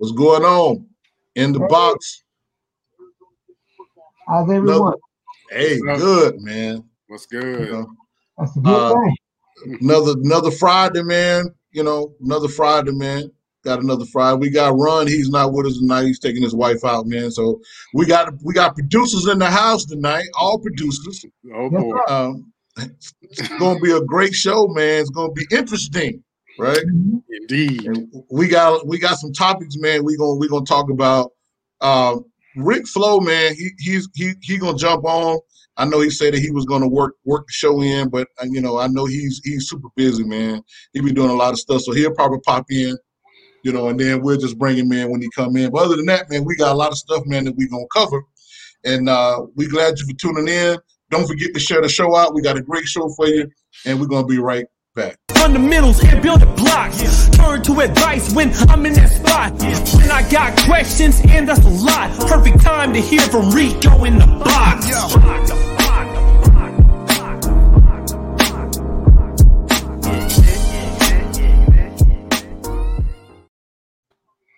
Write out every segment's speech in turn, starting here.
What's going on in the Hey. box? How's everyone? Hey, good man. What's You good? know, That's a good Uh, thing. another another Friday, man. You know, another Friday, man. Got another Friday. We got Run. He's not with us tonight. He's taking his wife out, man. So we got we got producers in the house tonight. All producers. Oh boy. Um, it's gonna be a great show, man. It's gonna be interesting, right? Indeed. And we got we got some topics, man. We gonna we gonna talk about um, Rick Flo, man. He he's he he gonna jump on. I know he said that he was gonna work work the show in, but uh, you know I know he's he's super busy, man. He be doing a lot of stuff, so he'll probably pop in, you know, and then we'll just bring him in when he come in. But other than that, man, we got a lot of stuff, man, that we gonna cover, and uh, we glad you for tuning in. Don't forget to share the show out. We got a great show for you, and we're gonna be right back. fundamentals and building blocks. Turn to advice when I'm in that spot. When I got questions, and that's a lot. Perfect time to hear from Rico in the box.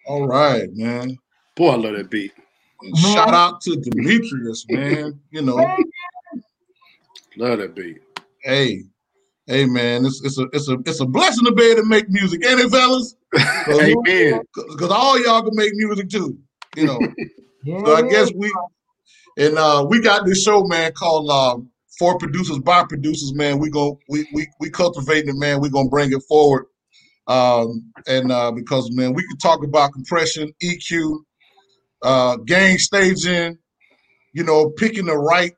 All right, man. Boy, I love that beat. And shout out to Demetrius, man. You know, Love that beat. hey, hey, man, it's it's a it's a it's a blessing to be able to make music, ain't it, fellas? Amen. Because all y'all can make music too, you know. Yeah, So I guess we and uh we got this show, man, called um for producers by producers, man. We go we we we cultivating it, man. We're gonna bring it forward. Um and uh because man, we can talk about compression, EQ, uh gain staging, you know, picking the right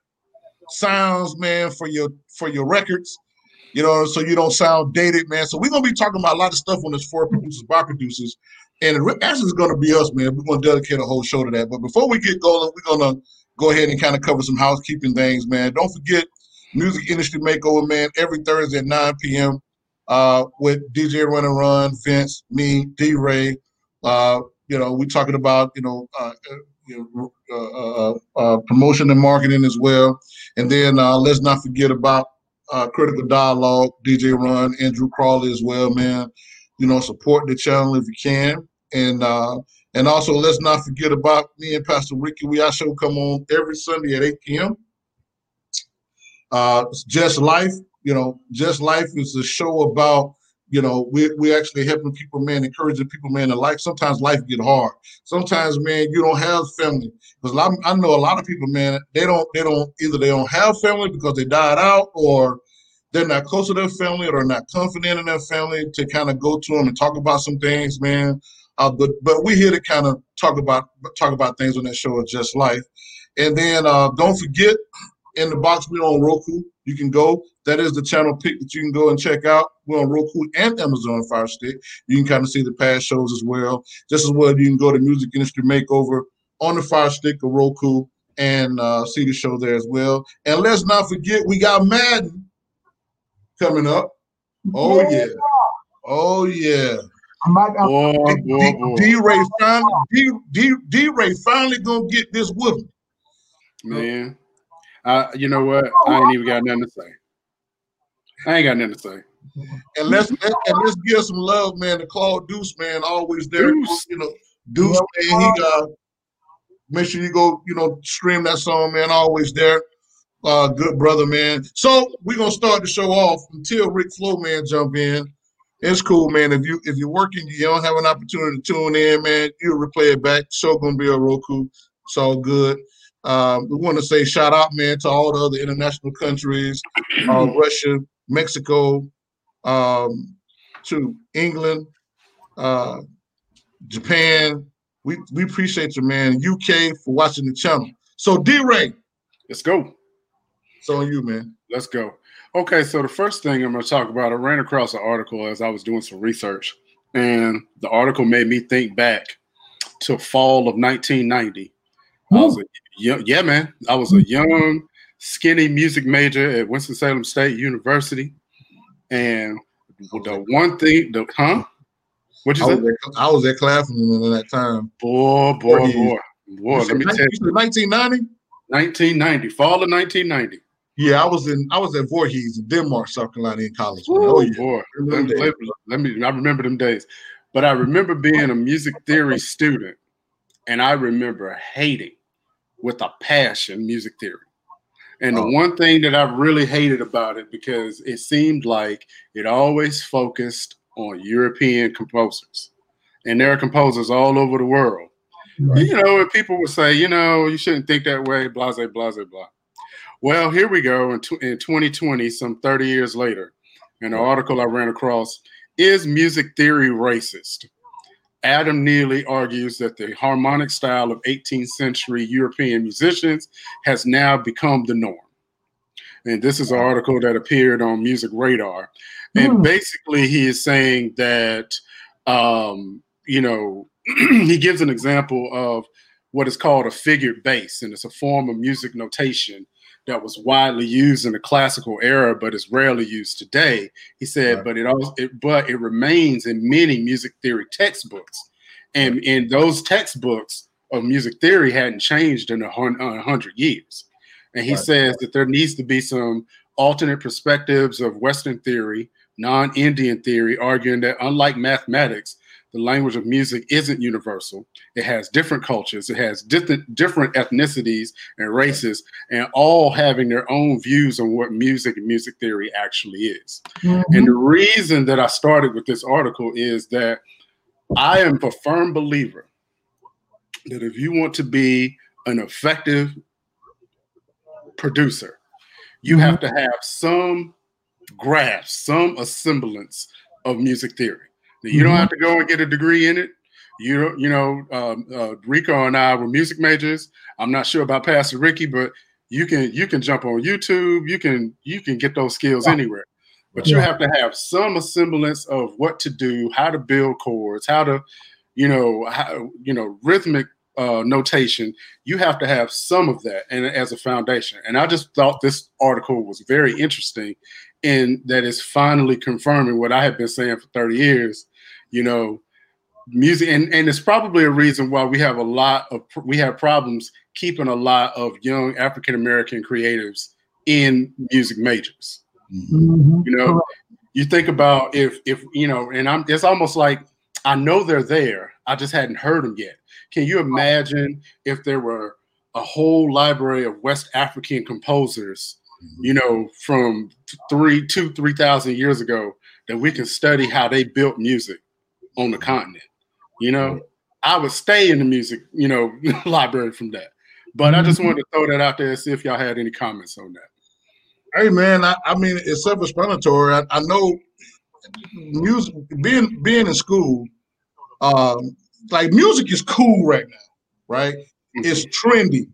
sounds, man, for your for your records, you know, so you don't sound dated, man. So we're gonna be talking about a lot of stuff on this for producers by producers. And it actually is gonna be us, man. We're gonna dedicate a whole show to that. But before we get going, we're gonna go ahead and kind of cover some housekeeping things, man. Don't forget Music Industry Makeover, man, every Thursday at 9 p.m. Uh, with DJ Run and Run, Vince, me, D Ray. Uh, you know, we talking about, you know, uh, uh, you know, uh, uh, promotion and marketing as well. And then let's not forget about uh, Critical Dialogue, DJ Run, Andrew Crawley as well, man. You know, support the channel if you can. And uh, and also let's not forget about me and Pastor Ricky. We our show come on every Sunday at 8 p.m. Uh, Just Life, you know, Just Life is a show about, you know, we we actually helping people, man, encouraging people, man, in life. Sometimes life get hard. Sometimes, man, you don't have family. Because I know a lot of people, man, they don't, they don't either they don't have family because they died out, or they're not close to their family, or not confident in their family to kind of go to them and talk about some things, man. Uh, but but we're here to kind of talk about talk about things on that show of just life. And then uh, don't forget, in the box we're on Roku. You can go. That is the channel pick that you can go and check out. We're on Roku and Amazon Fire Stick. You can kind of see the past shows as well. Just as well, you can go to Music Industry Makeover on the Fire Stick or Roku and uh, see the show there as well. And let's not forget, we got Madden coming up. Oh yeah, oh yeah. I Boy, boy, boy. D Ray finally, D D D Ray finally gonna get this whooping. Man. Uh, you know what? I ain't even got nothing to say. I ain't got nothing to say. And let's let, and let's give some love, man, to Claude Deuce, man, always there. Deuce. You know, Deuce, man, he got. Make sure you go, you know, stream that song, man. Always there. Uh, good brother, man. So we're gonna start the show off until Rick Flow man, jump in. It's cool, man. If you if you're working, you don't have an opportunity to tune in, man. You'll replay it back. Show gonna be on Roku. It's all good. Um, we want to say shout out, man, to all the other international countries, uh, Russia, Mexico, um, to England, uh, Japan. We we appreciate you, man. UK for watching the channel. So D Ray, Let's go. it's on you, man. Let's go. Okay, so the first thing I'm going to talk about, I ran across an article as I was doing some research, and the article made me think back to fall of 1990. I was a young, yeah, man. I was a young, skinny music major at Winston-Salem State University, and the one thing, the huh? What you I say? was at, I was at Claflin in that time. Boy, boy, boy, boy. Let me said tell you, 1990. 1990, fall of 1990. Yeah, I was in I was at Voorhees in Denmark, South Carolina, in college. man. Oh yeah, boy, let, let- let me. I remember them days. But I remember being a music theory student, and I remember hating with a passion music theory. And the Oh. one thing that I really hated about it because it seemed like it always focused on European composers. And there are composers all over the world. Right. You know, people would say, you know, you shouldn't think that way, blah, blah, blah, blah. Well, here we go in, tw- in 2020, some 30 years later, in an article I ran across Is music theory racist? Adam Neely argues that the harmonic style of 18th century European musicians has now become the norm. And this is an article that appeared on Music Radar. And Hmm. basically, he is saying that, um, you know, he gives an example of what is called a figured bass, and it's a form of music notation that was widely used in the classical era, but is rarely used today. He said, Right. but it also, it, but it remains in many music theory textbooks, and in those textbooks of music theory hadn't changed in a hundred years. And he Right. says that there needs to be some alternate perspectives of Western theory, non-Indian theory, arguing that unlike mathematics, the language of music isn't universal. It has different cultures, it has different different ethnicities and races, and all having their own views on what music and music theory actually is. Mhm. And the reason that I started with this article is that I am a firm believer that if you want to be an effective producer, you have to have some grasp, some semblance of music theory. Now, you don't Mhm. have to go and get a degree in it. You you know, um, uh, Rico and I were music majors. I'm not sure about Pastor Ricky, but you can you can jump on YouTube. You can you can get those skills anywhere. But you have to have some semblance of what to do, how to build chords, how to, you know, how, you know, rhythmic uh, notation. You have to have some of that, and as a foundation. And I just thought this article was very interesting, in that it's finally confirming what I have been saying for 30 years. You know, music, and and it's probably a reason why we have a lot of we have problems keeping a lot of young African American creatives in music majors Mhm. you know you think about if if you know and i'm it's almost like i know they're there i just hadn't heard them yet can you imagine if there were a whole library of west african composers you know from three two three thousand years ago that we can study how they built music on the continent you know? I would stay in the music you know library from that. But i just wanted to throw that out there and see if y'all had any comments on that. Hey man, I, I mean it's self-explanatory. I, I know music being being in school, um, like music is cool right now, right? Mm-hmm. It's trendy,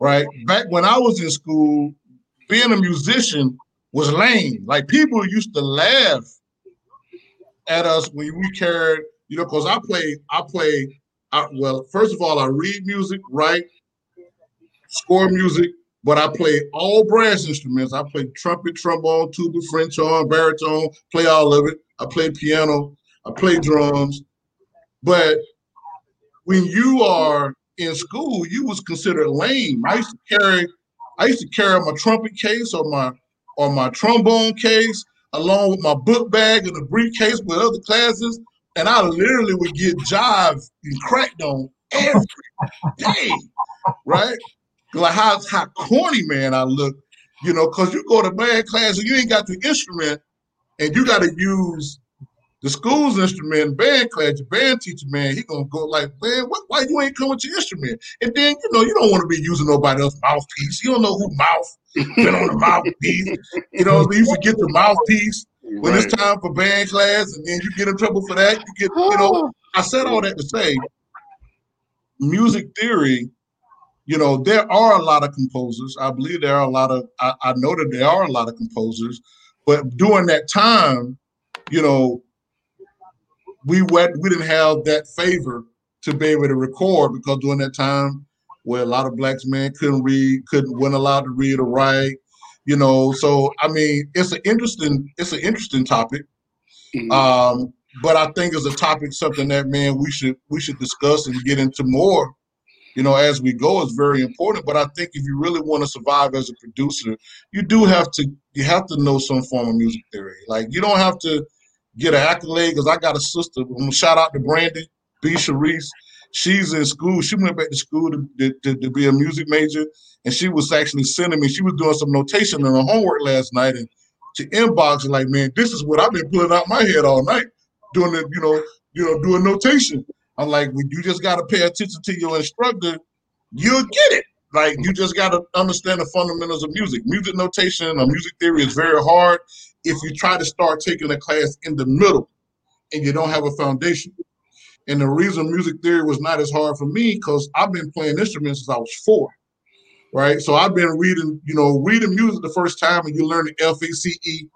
right? Back when I was in school, being a musician was lame. Like people used to laugh at us when we carried, you know, because I play, I play. I, well, first of all, I read music, write, score music, but I play all brass instruments. I play trumpet, trombone, tuba, French horn, baritone, play all of it. I play piano, I play drums. But when you are in school, you was considered lame. I used to carry, I used to carry my trumpet case or my or my trombone case along with my book bag and a briefcase with other classes, and I literally would get jive and cracked on every day, right? Like how how corny man I look, you know, because you go to band class and you ain't got the instrument, and you got to use the school's instrument, band class, your band teacher, man, he gonna go like, man, what, why you ain't come with your instrument? And then you know you don't want to be using nobody else's mouthpiece. You don't know who mouth been on the mouthpiece. You know, you forget the mouthpiece when it's time for band class, and then you get in trouble for that. You get, you know, I said all that to say, music theory. You know, there are a lot of composers. I believe there are a lot of. I, I know that there are a lot of composers, but during that time, you know, we went, we didn't have that favor to be able to record because during that time, where a lot of blacks men couldn't read, couldn't weren't allowed to read or write, you know. So I mean, it's an interesting, it's an interesting topic. Mhm. Um, but I think it's a topic, something that man we should we should discuss and get into more. You know, as we go, is very important. But I think if you really want to survive as a producer, you do have to you have to know some form of music theory. Like you don't have to get an accolade because I got a sister. I'm gonna shout out to Brandy B. Sharice. She's in school. She went back to school to, to, to be a music major, and she was actually sending me. She was doing some notation in her homework last night, and she inboxed like, "Man, this is what I've been pulling out my head all night, doing the, you know, you know, doing notation." I'm like, "When you just got to pay attention to your instructor, you'll get it." Like you just got to understand the fundamentals of music. Music notation or music theory is very hard if you try to start taking a class in the middle and you don't have a foundation. And the reason music theory was not as hard for me because I've been playing instruments since I was four, right? So I've been reading, you know, reading music the first time, and you learn the F A C E.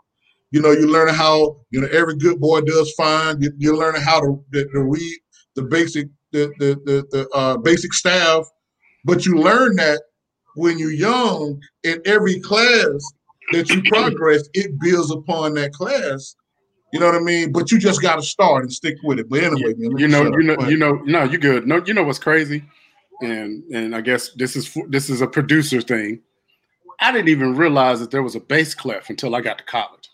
You know, you learn how you know every good boy does fine. You, you're learning how to, to, to read the basic the the the, the uh, basic staff, but you learn that when you're young in every class that you progress, it builds upon that class. You know what I mean? But you just got to start and stick with it. But anyway, man, You know, you know, up. You know, no, you good. No, you know what's crazy, and and I guess this is this is a producer thing. I didn't even realize that there was a bass clef until I got to college.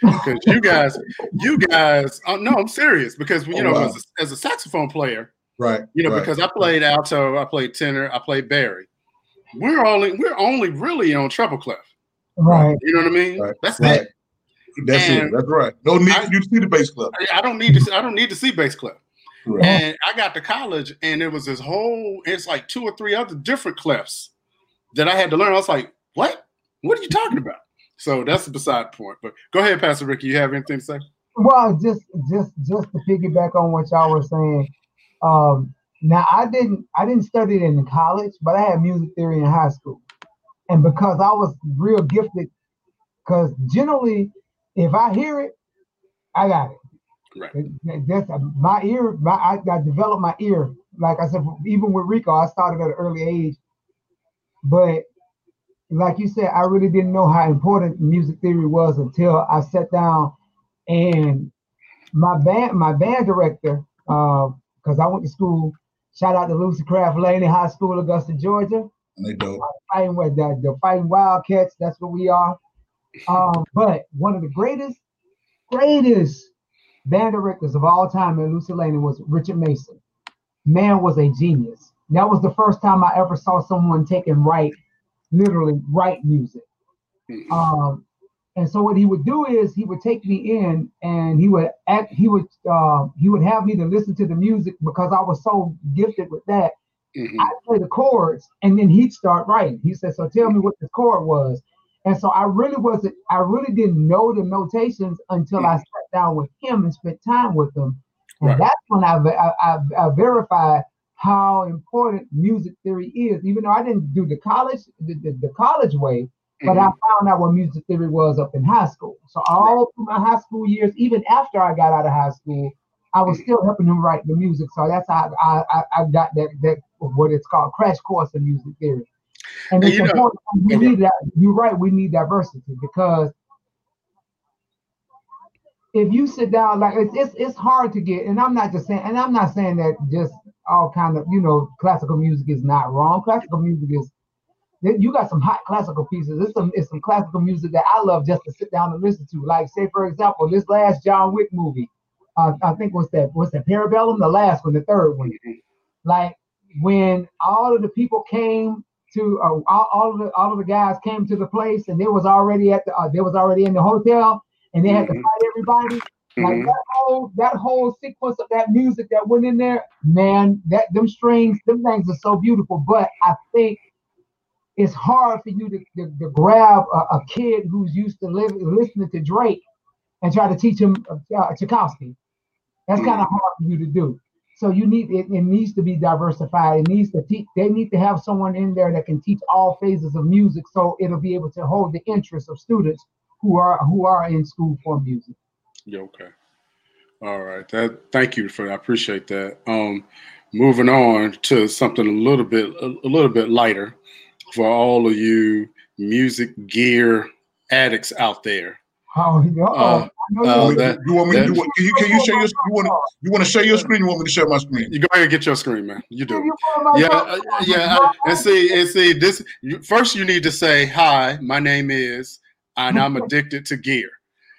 Because you guys, you guys, uh, no, I'm serious. Because you Oh, know, wow. as, a, as a saxophone player, right. you know, right. because I played alto, I played tenor, I played Barry. We're only we're only really on treble clef. Right. You know what I mean? Right, That's right. it. That's it. That's right. No need I- you to see the bass club. I- I don't need to See, I don't need to see bass clef. Right. And I got to college, and it was this whole, it's like two or three other different clefs that I had to learn. I was like, what? What are you talking about? So that's beside the point. But go ahead, Pastor Ricky. You have anything to say? Well, just just just to piggyback on what y'all were saying. Um, now I didn't I didn't study it in college, but I had music theory in high school, and because I was real gifted, because generally, if I hear it, I got it. Right. That's my ear. My I, I developed my ear. Like I said, even with Rico, I started at an early age. But like you said, I really didn't know how important music theory was until I sat down and my band, my band director, uh, because I went to school. Shout out to Lucy Craft Laney High School, Augusta, Georgia And they dope. fighting with the, the fighting wildcats. That's what we are. Um, but one of the greatest, greatest band directors of all time in Lucy Lane was Richard Mason. Man was a genius. That was the first time I ever saw someone take and write, literally write music. Um, and so what he would do is he would take me in and he would act, he would uh, he would have me to listen to the music because I was so gifted with that. Mhm. I play the chords and then he'd start writing. He said, So tell me what the chord was. And so I really wasn't, I really didn't know the notations until I sat down with him and spent time with him. And Right. that's when I, I, I, I verified how important music theory is, even though I didn't do the college, the, the, the college way, but I Mhm. found out what music theory was up in high school. So all through my high school years, even after I got out of high school, I was still helping him write the music. So that's how I, I, I got that that what it's called crash course in music theory. And And it's you know- important. We need that. You're right. We need diversity because if you sit down, like it's, it's it's hard to get. And I'm not just saying. And I'm not saying that just all kind of you know classical music is not wrong. Classical music is you got some hot classical pieces. It's some it's some classical music that I love just to sit down and listen to. Like say for example, this last John Wick movie. Uh, I think what's that? What's that? Parabellum, the last one, the third one. Like when all of the people came to uh, all, all of the all of the guys came to the place and they was already at the uh, they was already in the hotel and they had to Mhm. fight everybody. Like Mhm. that whole that whole sequence of that music that went in there, man, that them strings, them things are so beautiful. But I think it's hard for you to, to, to grab a, a kid who's used to live, listening to Drake and try to teach him uh, Tchaikovsky. That's kind of hard for you to do. So you need it, it needs to be diversified. It needs to teach. They need to have someone in there that can teach all phases of music, so it'll be able to hold the interest of students who are who are in school for music. Yeah, okay. All right. That thank you for that. I appreciate that. Um moving on to something a little bit a, a little bit lighter for all of you music gear addicts out there. Oh. Uh, uh, you- that- you want me to do that- what? Can you, can you share your? You want to? You want to share your screen? You want me to share my screen? You go ahead and get your screen, man. You do. You put my Yeah, uh, yeah, and see, and see, this you, first you need to say hi. My name is, and I'm addicted to gear.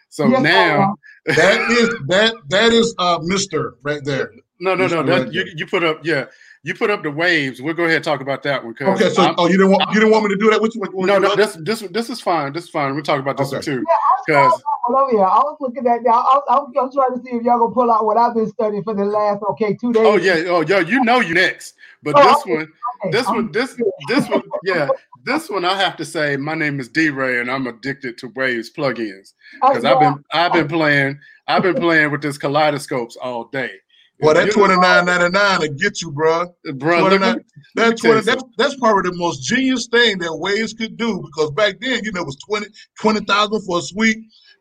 So Yes, now, That is that that is uh Mister right there. No, no, no. Mr. That, Right you, there. you put up, yeah, you put up the waves. We'll go ahead and talk about that one. 'cause Okay, so I'm- oh you didn't want you didn't want me to do that with you? What- what- no, no, this this this is fine. This is fine. We'll talk about this one Okay. too. Yeah, I was, Because well, over here. I was looking at now. I was, I was, I'm trying to see if y'all gonna pull out what I've been studying for the last okay two days. oh yeah, oh yeah, you know you next. But Oh, this okay. one, this I'm one, this this one, yeah, this one. I have to say, my name is D Ray, and I'm addicted to Waves plugins oh, I- because I've been I've been playing I've been playing with this kaleidoscopes all day. Well, that You- twenty nine ninety nine to get you, bro. bro. Look, 29 at- That me tell you twenty that's that's probably the most genius thing that Waves could do because back then, you know, it was 20 20,000 for a suite,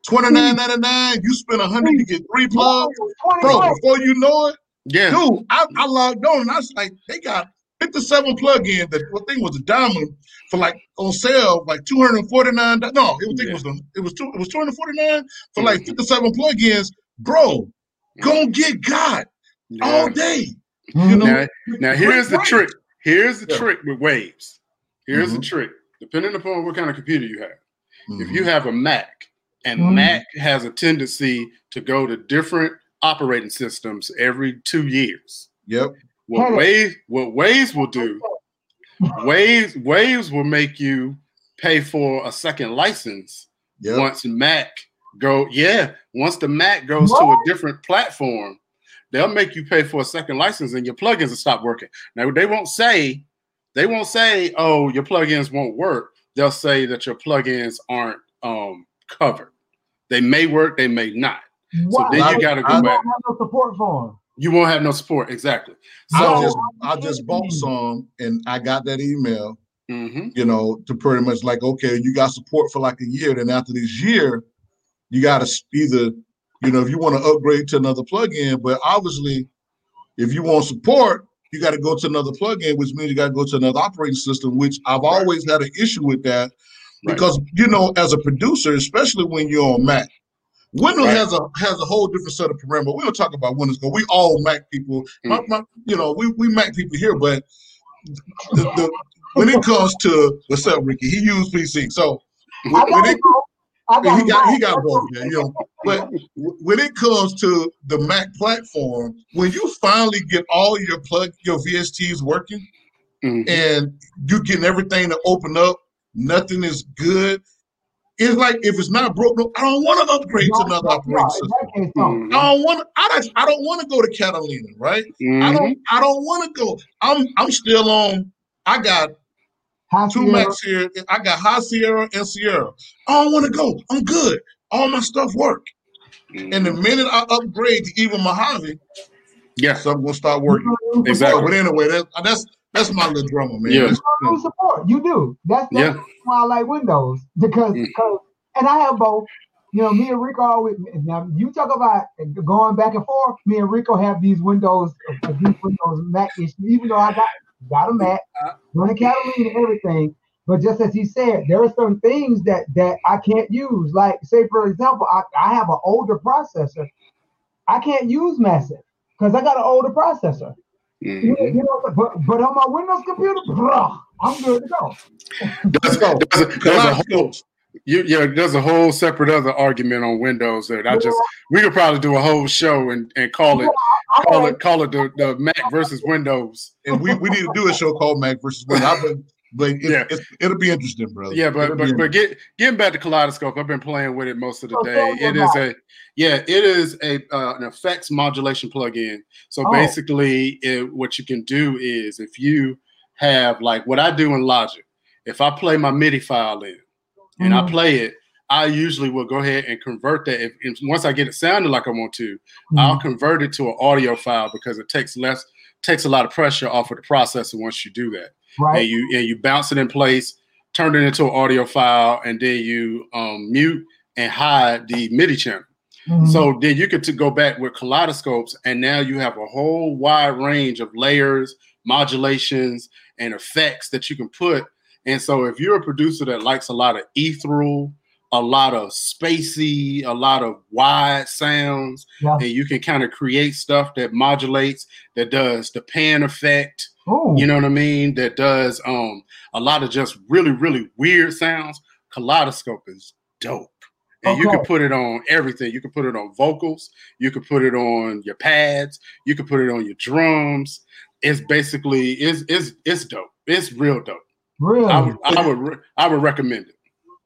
twenty nine ninety nine. You spend a hundred, you get three plugs, bro. Before you know it, yeah, dude, I, I logged on and I was like, they got 57 plugins. That what thing was a diamond for like on sale, like 249. No, it was, I think it was the- it was two, it was 249 for like Mhm. 57 plugins, bro. Go get God yeah. all day. Mhm. You know, Now, now here's the Right. trick. Here's the Yeah. trick with waves. Here's the Mhm. trick. Depending upon what kind of computer you have. If Mhm. you have a Mac, and Mhm. Mac has a tendency to go to different operating systems every two years. yep, What Can it- Waves, what Waves will do, Waves, Waves will make you pay for a second license yep. once Mac go. Yeah, once the Mac goes to a different platform, they'll make you pay for a second license, and your plugins will stop working. Now they won't say, they won't say, oh, your plugins won't work. They'll say that your plugins aren't um, covered. They may work, they may not. Wow. then you gotta go I don't back. have no support for him. You won't have no support. Exactly. I So, just I just bought some and I got that email, mhm. you know, to pretty much like, okay, you got support for like a year. Then after this year, you got to either, you know, if you want to upgrade to another plugin, but obviously, if you want support, you got to go to another plugin, which means you got to go to another operating system. Which I've Right. always had an issue with that Right. because you know, as a producer, especially when you're on Mac. Windows Right. has a has a whole different set of parameters. We don't talk about Windows because we all Mac people. Mm. my, you know, we, we Mac people here, but the, the, when it comes to what's up, Ricky, he used PC. So when, when it, it, bro. I got he got he got both, man. You know, but when it comes to the Mac platform, when you finally get all your plug your VSTs working Mhm. and you're getting everything to open up, nothing is good. It's like if it's not broke, no, I don't want to upgrade to another Yeah, operating in system. that case, no. Mhm. I don't want. I don't. I don't want to go to Catalina, right? I Mhm. don't. I don't want to go. I'm. I'm still on. I got High two Sierra, Macs here. I got High Sierra and Sierra. I don't want to go. I'm good. All my stuff work. And the Mhm. minute I upgrade to even Mojave, yeah, something will start working. Exactly. But anyway, that, that's that's my little drummer, man. Yeah. You do support. You do. That's, that's Yeah. why I like Windows because, Mm. because and I have both. You know, me and Rico always. Now you talk about going back and forth. Me and Rico have these Windows, these Windows Mac issues. Even though I got got a Mac, running Catalina and everything. But just as he said, there are some things that that I can't use. Like, say for example, I, I have an older processor. I can't use Massive because I got an older processor. You, Mhm. you know, but, but on my Windows computer, bruh, I'm good to go. There's, go. there's a, there's a whole, Kaleidoscopes. You, yeah, there's a whole separate other argument on Windows that I just we could probably do a whole show and, and call it I call like- it call it the, the Mac versus Windows. and we, we need to do a show called Mac versus Windows. I've been, but it, Yeah. it's, it'll be interesting, brother. Yeah, but It'll but but get getting back to Kaleidoscope, I've been playing with it most of the Oh, day. tell It is a yeah, it is a uh, an effects modulation plugin. So Oh. basically, it, what you can do is if you have like what I do in Logic, if I play my MIDI file in and I Mhm. play it, I usually will go ahead and convert that. If, if once I get it sounding like I want to, Mhm. I'll convert it to an audio file because it takes less takes a lot of pressure off of the processor once you do that right. and you and you bounce it in place, turn it into an audio file, and then you um, mute and hide the MIDI channel. Mhm. So then you could to go back with kaleidoscopes, and now you have a whole wide range of layers, modulations, and effects that you can put. And so if you're a producer that likes a lot of ethereal, a lot of spacey, a lot of wide sounds, Yeah. and you can kind of create stuff that modulates, that does the pan effect, Ooh. you know what I mean? That does um a lot of just really, really weird sounds. Kaleidoscope is dope. and you can put it on everything. You can put it on vocals, you can put it on your pads, you can put it on your drums. It's basically it's it's it's dope. It's real dope. Really? I would I would I would recommend it.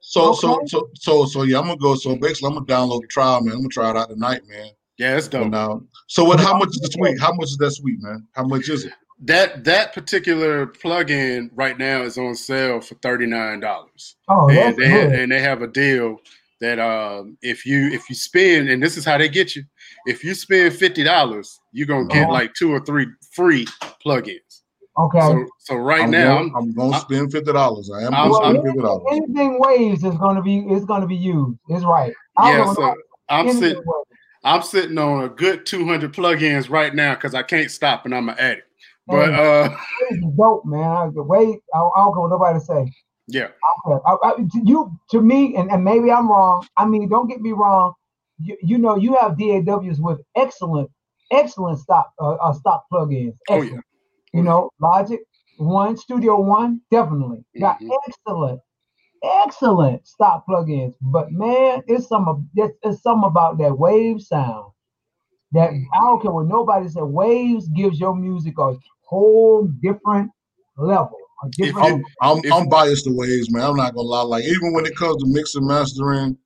So so Okay. so so so yeah, I'm gonna go. So basically, I'm gonna download the trial, man. I'm gonna try it out tonight, man. Yeah, it's dope. And, uh, so what? How much is the suite? How much is that suite, man? How much is it? that that particular plugin right now is on sale for thirty nine dollars. oh, and they good. and they have a deal that um, if you if you spend and this is how they get you if you spend fifty dollars you're gonna get Uh-huh. like two or three free plugins okay. so so right I'm now gonna, I'm gonna spend fifty dollars. I am gonna I'm- spend fifty dollars. anything waves is going to be is going to be used. It's right. I yeah. So I'm sitting Waves. i'm sitting on a good 200 plugins right now because i can't stop and i'm an addict but uh Waves dope, man. I, the way I, I don't care what nobody say. yeah Okay. I, I, to you to me, and, and maybe I'm wrong. I mean, don't get me wrong. You, you know, you have DAWs with excellent, excellent stock uh, uh stock plugins. Oh, yeah. You know, Logic One, Studio One, definitely got Mhm. excellent, excellent stock plugins. But man, it's some it's, it's some about that wave sound. That I don't care what nobody said. Waves gives your music a whole different level. A different. I'm, I'm, If- I'm biased to waves, man. I'm not gonna lie. Like even when it comes to mixing mastering,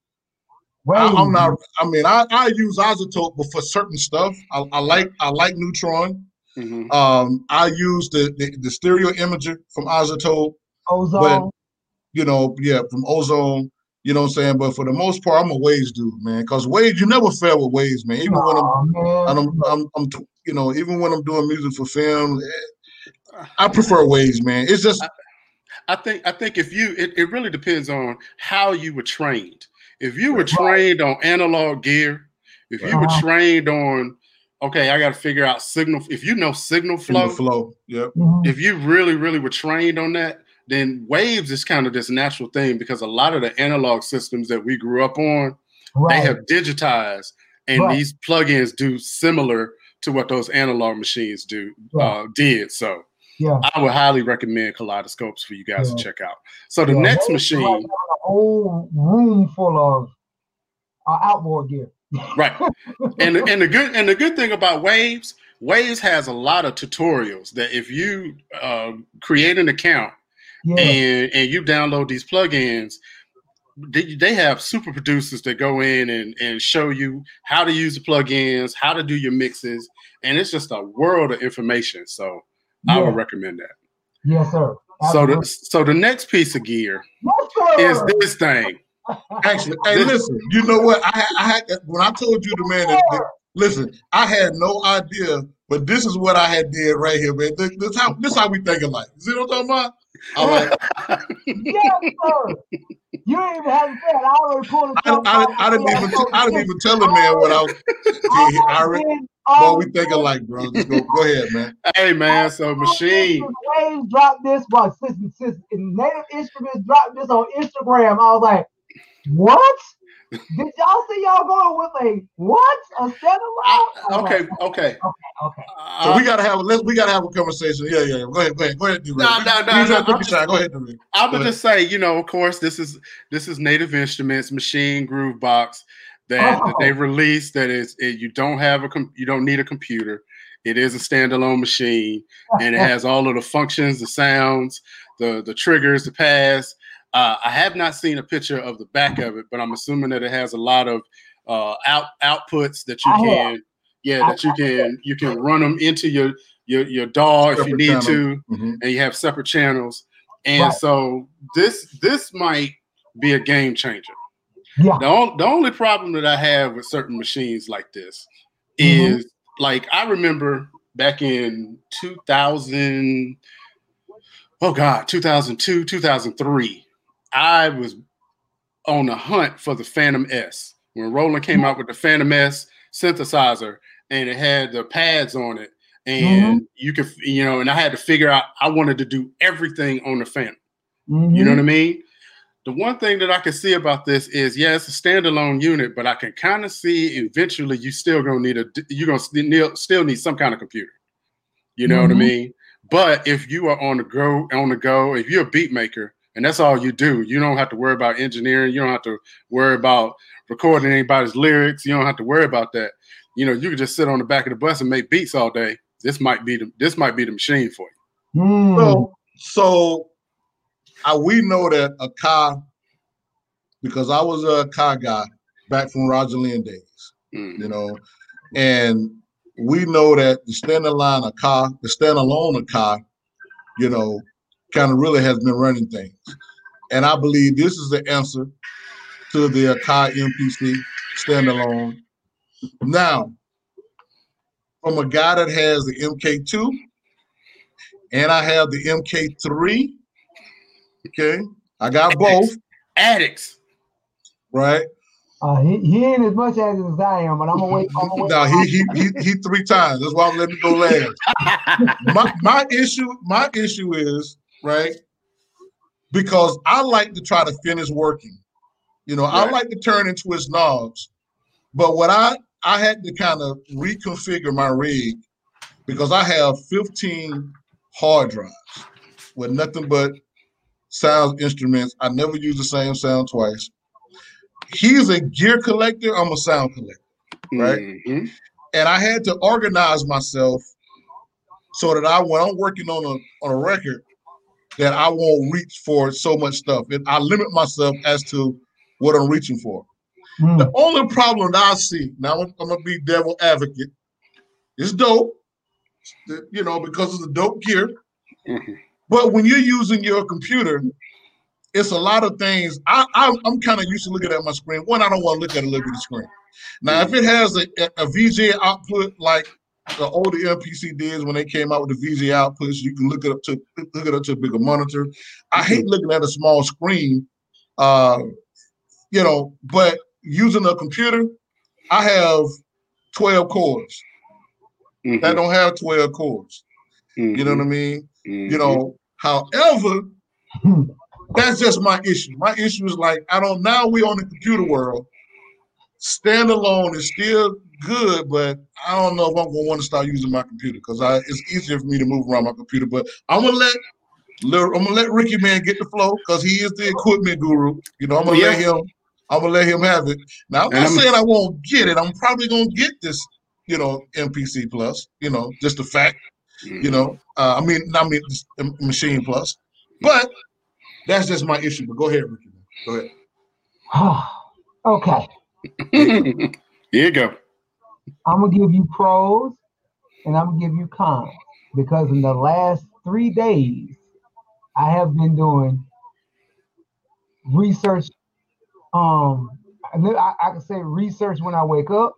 I, waves, I'm not. I mean, I, I use iZotope, but for certain stuff, I, I like I like Neutron. Mhm. Um, I use the, the the stereo imager from iZotope. ozone. You know, yeah, from Ozone. You know what I'm saying? But for the most part, I'm a Waves dude, man. Because Waves, you never fail with Waves, man. Even when I'm man. I'm, I'm, I'm, you know, even when I'm doing music for film, eh, I prefer Waves, man. It's just I think I think if you it, it really depends on how you were trained. If you were trained on analog gear, if you were Uh-huh. trained on okay, I got to figure out signal. If you know signal flow, the flow. Yep. Mhm. if you really really were trained on that, then waves is kind of this natural thing because a lot of the analog systems that we grew up on, right. they have digitized, and Right. these plugins do similar to what those analog machines do Right. uh, did. So. yeah. I would highly recommend kaleidoscopes for you guys Yeah. to check out. So the Yeah, next waves is like machine, a whole room full of uh, outboard gear. Right? And the- and the good and the good thing about Waves, Waves has a lot of tutorials that if you uh, create an account Yeah. and and you download these plugins, they, they have super producers that go in and and show you how to use the plugins, how to do your mixes, and it's just a world of information. So I would recommend that. yes, sir. So the so the next piece of gear Yes, is this thing. Actually, hey, listen. You know what? I, had- I had when I told you the man. That, that- listen, I had no idea, but this is what I had did right here, man. This, this how this how we think alike. You see what I'm talking about? I'm yes, sir. You ain't even have to say it. I already pulled it. I, I, I didn't even I didn't even tell the man what I was. Gee, I already, boy, um, we think alike, bro. Just go, go ahead, man. Hey man, so Maschine. Waves dropped this, well, since, since Native Instruments dropped this on Instagram, I was like, what? Did y'all see y'all going with a what? A standalone? I- I was okay, okay. okay. So Uh, we gotta have a let's we gotta have a conversation. Yeah, yeah. yeah. Go ahead, go ahead, go ahead. Do No, no, no, Use no, I'm shot. Go ahead, do I Go would ahead. just say, you know, of course, this is this is Native Instruments Maschine Groove Box that, that they released. That is, it, you don't have a com- you don't need a computer. It is a standalone machine, and it has all of the functions, the sounds, the the triggers, the pads. Uh, I have not seen a picture of the back of it, but I'm assuming that it has a lot of uh, out outputs that you can, yeah, that you can you can run them into your your your DAW if you need channel. to Mhm. and you have separate channels. And Right. so this this might be a game changer. Yeah. The, on, the only problem that I have with certain machines like this Mhm. is like I remember back in 2000 oh god 2002 2003 I was on the hunt for the Fantom S when Roland came out with the Fantom S synthesizer and it had the pads on it and you could you know and I had to figure out I wanted to do everything on the Fantom you know what I mean? The one thing that I can see about this is, yeah, it's a standalone unit, but I can kind of see eventually you still gonna need a you're gonna still need, still need some kind of computer. You know what I Mhm. mean? But if you are on the go, on the go, if you're a beat maker, and that's all you do. You don't have to worry about engineering. You don't have to worry about recording anybody's lyrics. You don't have to worry about that. You know, you can just sit on the back of the bus and make beats all day. This might be the this might be the machine for you. Hmm. So, so I, we know that Akai, because I was Akai guy back from Roger Linn days, Mm. you know, and we know that the standalone Akai, the standalone Akai, you know, kind of really has been running things. And I believe this is the answer to the Akai MPC standalone. Now, from a guy that has the MK2 and I have the MK3. Okay, I got both, Addicts. right? Uh, he, he ain't as much as as I am, but I'm gonna wait. I'm gonna wait. Now he he he, he three times. That's why I'm letting it go last. my my issue my issue is right because I like to try to finish working. You know, I like to turn and twist knobs, but what I I had to kind of reconfigure my rig because I have 15 hard drives with nothing but sound instruments. I never use the same sound twice. He's a gear collector. I'm a sound collector Right. Mhm. and I had to organize myself so that I, when I'm working on a on a record, that I won't reach for so much stuff. And I limit myself as to what I'm reaching for. Hmm. The only problem that I see now, I'm, I'm gonna be devil advocate. It's dope, you know, because it's a dope gear. Mhm. But when you're using your computer, it's a lot of things. I, I I'm kind of used to looking at my screen. One, I don't want to look at a little bit of screen. Now, if it has a, a VGA output like the older MPC did when they came out with the VGA outputs, you can look it up to look it up to a bigger monitor. I hate looking at a small screen, uh, you know. But using a computer, I have 12 cores Mhm. that don't have 12 cores. You know what I mean? Mhm. You know, however, that's just my issue. My issue is like I don't now we're on the computer world. Standalone is still good, but I don't know if I'm gonna want to start using my computer because I it's easier for me to move around my computer. But I'm gonna let let- I'm gonna let Ricky Man get the flow because he is the equipment guru. You know, I'm gonna let him I'm gonna let him have it. Now I'm not I'm- saying I won't get it. I'm probably gonna get this, you know, MPC plus, you know, just the fact Mhm. you know. Uh, I mean, I mean, Maschine Plus, but that's just my issue. But go ahead, Ricky. Man go ahead. okay, Here you go. I'm gonna give you pros and I'm gonna give you cons because in the last three days, I have been doing research. Um, and then I, I can say research when I wake up,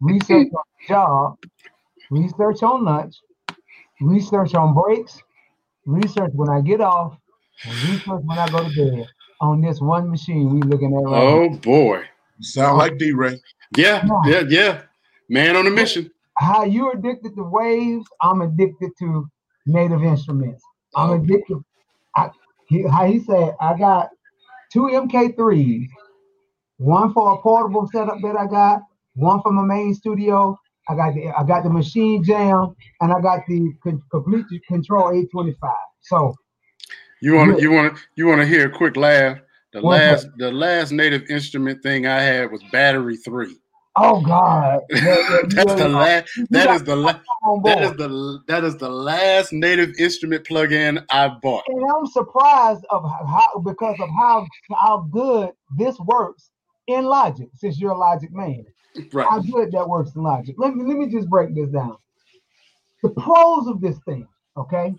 research on job, research on lunch, research on breaks, research when I get off, and research when I go to bed on this one machine we looking at right now. Oh boy. You sound like D Ray. Yeah, yeah, yeah. Man on a mission. how you're addicted to waves, I'm addicted to native instruments. I'm oh. addicted. I, he, how he said, I got two MK3s, one for a portable setup that I got, one for my main studio. I got the I got the Maschine Jam, and I got the con- Komplete Kontrol 825. So You want to you want to you want to hear a quick laugh? The last the last native instrument thing I had was battery three. Oh God, That's the last. That is the la- on that is the that is the last native instrument plug-in I bought. and I'm surprised of how because of how how good this works in Logic. Since you're a Logic man, Right. how good that works in Logic. Let me let me just break this down. The pros of this thing, okay?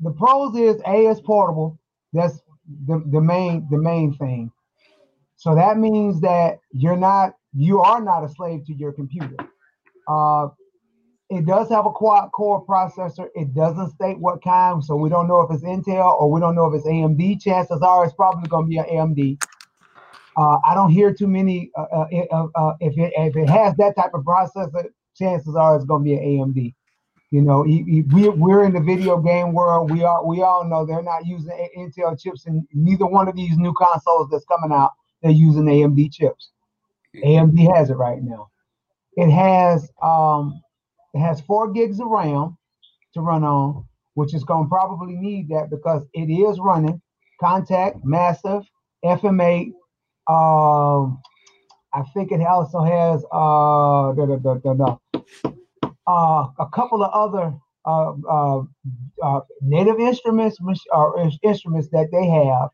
The pros is a it's portable. That's the, the main the main thing. So that means that you're not you are not a slave to your computer. Uh, it does have a quad core processor. It doesn't state what kind, so we don't know if it's Intel or we don't know if it's AMD. Chances are it's probably going to be an AMD. Uh, I don't hear too many. Uh, uh, uh, uh, if it if it has that type of processor, chances are it's going to be an AMD. You know, we we're in the video game world. We are we all know they're not using Intel chips in neither one of these new consoles that's coming out. They're using AMD chips. AMD has it right now. It has um, it has four gigs of RAM to run on. which is going to probably need that because it is running Kontakt, massive, FM8. Um, I think it also has uh, da, da, da, uh, a couple of other uh, uh, uh, native instruments or instruments that they have.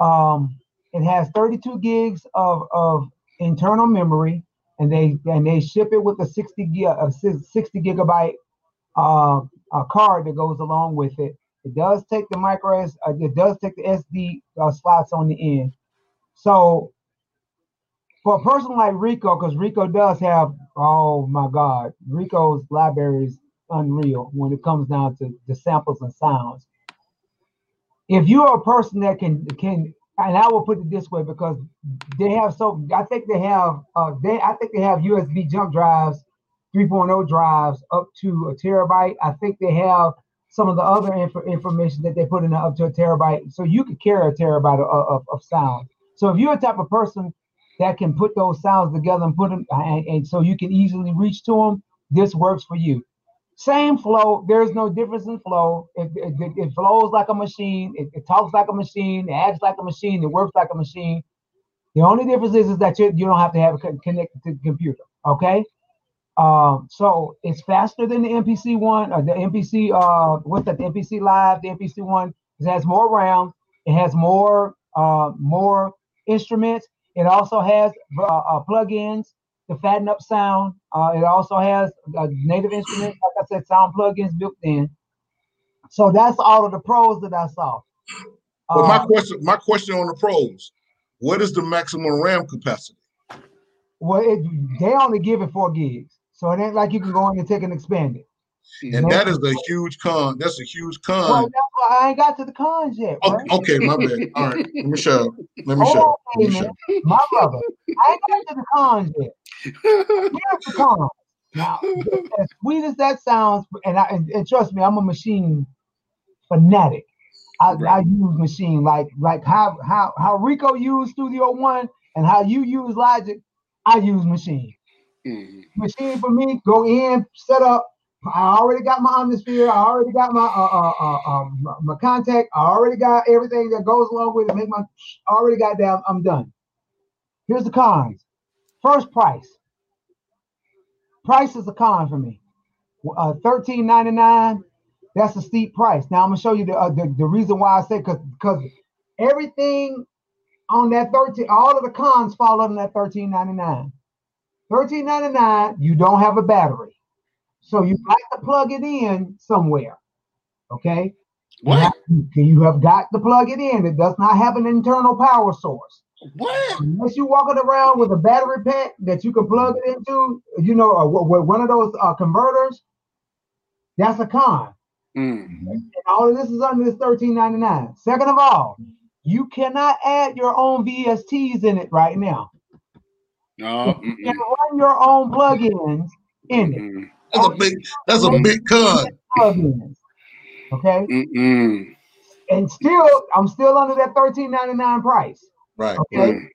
Um, it has 32 gigs of, of internal memory, and they and they ship it with a 60 gig, a 60 gigabyte uh, a card that goes along with it. It does take the micro S, uh, it does take the SD uh, slots on the end. So for a person like Rico, because Rico does have, oh my God, Rico's library is unreal when it comes down to the samples and sounds. If you're a person that can can, and I will put it this way because they have so, I think they have, uh, they I think they have USB jump drives, 3.0 drives up to a terabyte. I think they have some of the other inf- information that they put in up to a terabyte, so you could carry a terabyte of, of, of sound. So if you're a type of person that can put those sounds together and put them, and, and so you can easily reach to them, this works for you. Same flow. There's no difference in flow. It, it, it flows like a machine. It, it, talks like a machine. It acts like a machine. It works like a machine. The only difference is, is that you, you don't have to have it connected to the computer. Okay. Um, so it's faster than the MPC one or the MPC. Uh, what's that? The MPC Live. The MPC one. It has more RAM. It has more uh, more instruments. It also has uh, uh, plugins to fatten up sound. Uh, it also has native instruments, said, sound plugins built in. So that's all of the pros that I saw. Well, my uh, question, my question on the pros, what is the maximum RAM capacity? Well, it, they only give it four gigs, so it ain't like you can go in and take and expand it. And that is a huge con. That's a huge con. Well, I ain't got to the cons yet. Okay, okay, my bad. All right, let me show. Let me show. Oh, let me show. My brother, I ain't got to the cons yet. Here's the cons. Now, as sweet as that sounds, and, I, and, and trust me, I'm a Maschine fanatic. I, right. I, use Maschine like like how how how Rico used Studio One and how you use Logic. I use Maschine. Mm-hmm. Maschine for me, go in, set up, I already got my Omnisphere. I already got my uh, uh, uh, um, my Kontakt. I already got everything that goes along with it. Make my already got down. I'm done. Here's the cons. First price. Price is a con for me. Uh, Thirteen ninety nine. That's a steep price. Now I'm gonna show you the uh, the, the reason why I say because because everything on that 13, all of the cons fall under that 13.99. 13.99, you don't have a battery. So you got to plug it in somewhere. Okay. What? You have got to plug it in. It does not have an internal power source. What? Unless you're walking around with a battery pack that you can plug it into, you know, uh, one of those uh, converters, that's a con. Mm. And all of this is under this 13.99. Second of all, you cannot add your own VSTs in it right now. No, you can run your own plugins in it. That's a big. That's a big con. Plugins. Okay. Mm-mm. And still, I'm still under that thirteen ninety nine price. Right. Okay. Mm.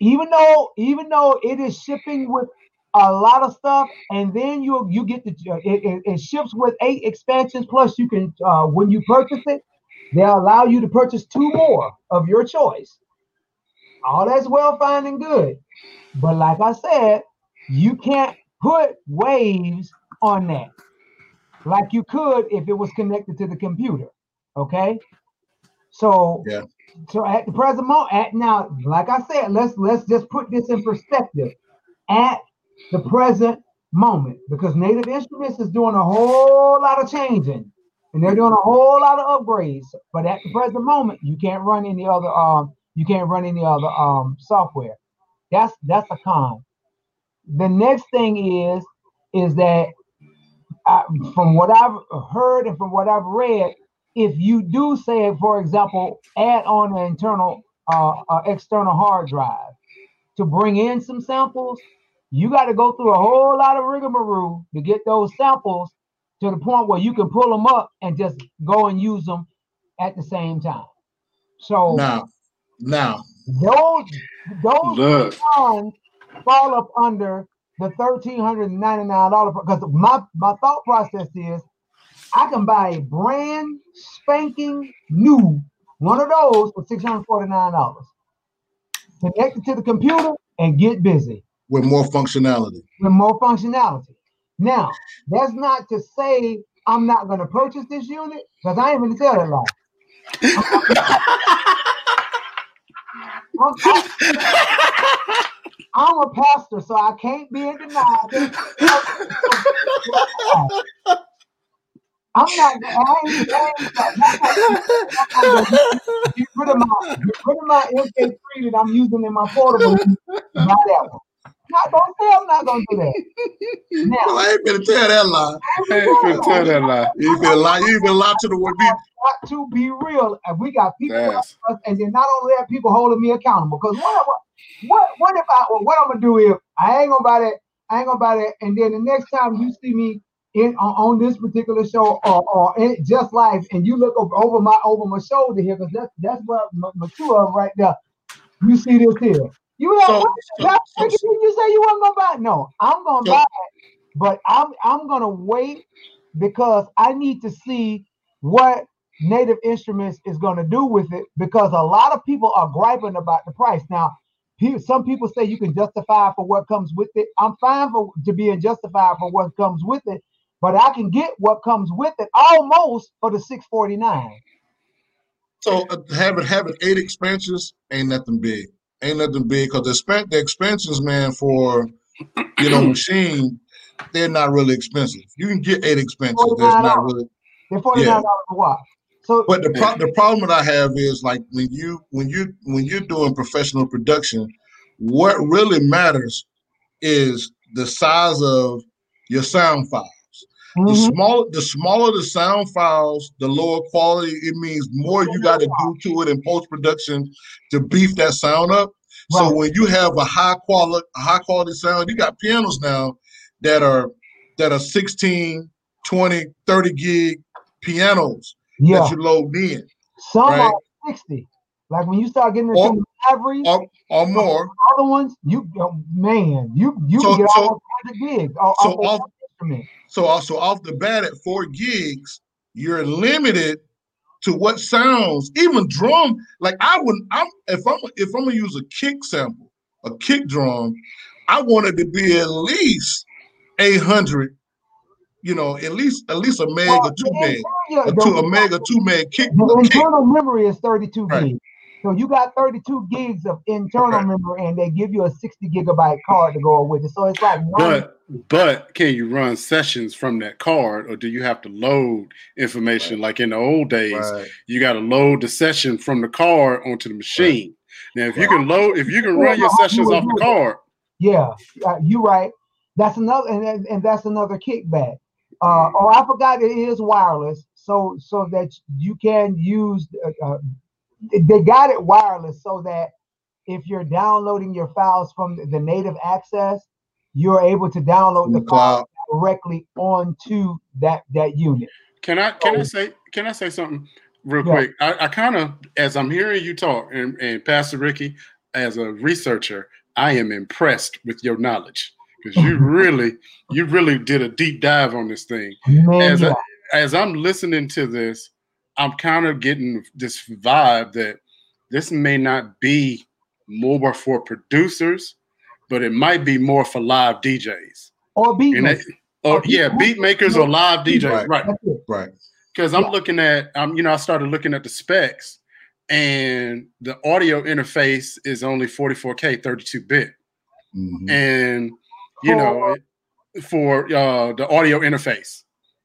Even though, even though it is shipping with a lot of stuff, and then you you get the it, it, it ships with eight expansions. Plus, you can uh, when you purchase it, they'll allow you to purchase two more of your choice. All that's well, fine, and good. But like I said, you can't put waves on that like you could if it was connected to the computer. Okay. So yeah. So at the present moment, at now, like I said, let's let's just put this in perspective. At the present moment, because Native Instruments is doing a whole lot of changing, and they're doing a whole lot of upgrades. But at the present moment, you can't run any other um you can't run any other um software. That's that's a con. The next thing is is that I, from what I've heard and from what I've read, if you do say, for example, add on an internal uh, uh, external hard drive to bring in some samples, you got to go through a whole lot of rigmarole to get those samples to the point where you can pull them up and just go and use them at the same time. So now, now those those funds fall up under the thirteen hundred and ninety nine dollar because my my thought process is I can buy a brand spanking new one of those for six hundred forty nine dollars. Connect it to the computer and get busy with more functionality. with more functionality. Now, that's not to say I'm not going to purchase this unit because I ain't going to tell that lie. I'm, I'm- I'm a pastor, so I can't be in denial. I'm not. I ain't, I ain't, get rid of my get rid of my MK3 that I'm using in my portable. Buy that one. Not don't say I'm not gonna do that. Well, I ain't gonna tell that lie. Hey, finna tell that lie. You ain't gonna lie. You ain't gonna lie to the word. got to be real, and we got people, like That's- us, and then not only that, people holding me accountable. Because what, what, what, what if I, what I'm gonna do if I ain't gonna buy that, I ain't gonna buy that, and then the next time you see me in on, on this particular show or, or in Just Life, and you look over, over my over my shoulder here, because that's that's what two of right there. You see this here. You have So- so- so- you say you wasn't gonna buy it? No, I'm gonna buy it, but I'm I'm gonna wait because I need to see what Native Instruments is going to do with it because a lot of people are griping about the price. Now, some people say you can justify for what comes with it. I'm fine for to being justified for what comes with it, but I can get what comes with it almost for the 649. So uh, having having eight expansions ain't nothing big. Ain't nothing big because the expen- the expansions, man, for you know Maschine, they're not really expensive. You can get eight expansions. There's not really. They're $49 a watt. So But the pro- the problem that I have is like when you when you when you're doing professional production, what really matters is the size of your sound files. The mm-hmm. smaller the smaller the sound files, the lower quality. It means more you got to do to it in post production to beef that sound up. So when you have a high quality high quality sound, you got pianos now that are that are 16, 20, 30 gig pianos yeah, that you load in some right. are 60. Like when you start getting into Or- the ivory, or, or more. other ones, you oh, man, you you So- can get so- almost 100 gigs oh, so oh, oh. off of off- one instrument. So uh, also off the bat at four gigs, you're limited to what sounds, even drum. Like I wouldn't. I'm if I'm if I'm gonna use a kick sample, a kick drum, I want it to be at least 800. You know, at least at least a meg or two meg, interior- a two a meg or two meg kick. The a kick. internal memory is 32 Right. gigs. So you got 32 gigs of internal Right. memory, and they give you a 60 gigabyte card to go with it. So it's like 90 But but can you run sessions from that card, or do you have to load information like in the old days? Right. You got to load the session from the card onto the machine. Now, if you can load, if you can run your sessions off the card, Yeah, uh, you right. That's another, and, and, and that's another kickback. Uh, oh, I forgot it is wireless, so so that you can use. Uh, uh, they got it wireless so that if you're downloading your files from the native access, you're able to download the the cloud. directly onto that that unit. can I can I Oh. say can I say something real Yeah. quick? I, I kind of as I'm hearing you talk, and, and Pastor Ricky, as a researcher, I am impressed with your knowledge because you really you really did a deep dive on this thing. Man, as yeah. I, as I'm listening to this, I'm kind of getting this vibe that this may not be more for producers, but it might be more for live DJs. or beat And that, or Or yeah, beat makers or live DJs, Right. right? That's. Right. Because I'm Yeah. looking at, um, you know, I started looking at the specs, and the audio interface is only 44k, 32 bit, Mhm. and you know, for uh, the audio interface.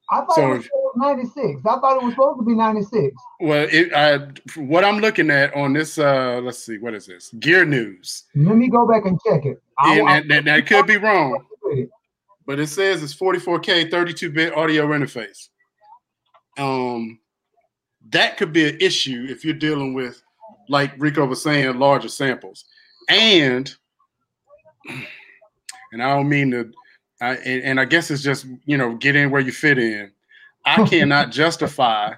I thought So it was 96. I thought it was supposed to be 96. Well, it, I, what I'm looking at on this, uh, let's see, what is this? Gear News, Let me go back and check it. And I- that, that, that could be wrong, but it says it's 44k, 32-bit audio interface. Um, that could be an issue if you're dealing with, like Rico was saying, larger samples, and and I don't mean to, I, and, and I guess it's just you know get in where you fit in. I cannot justify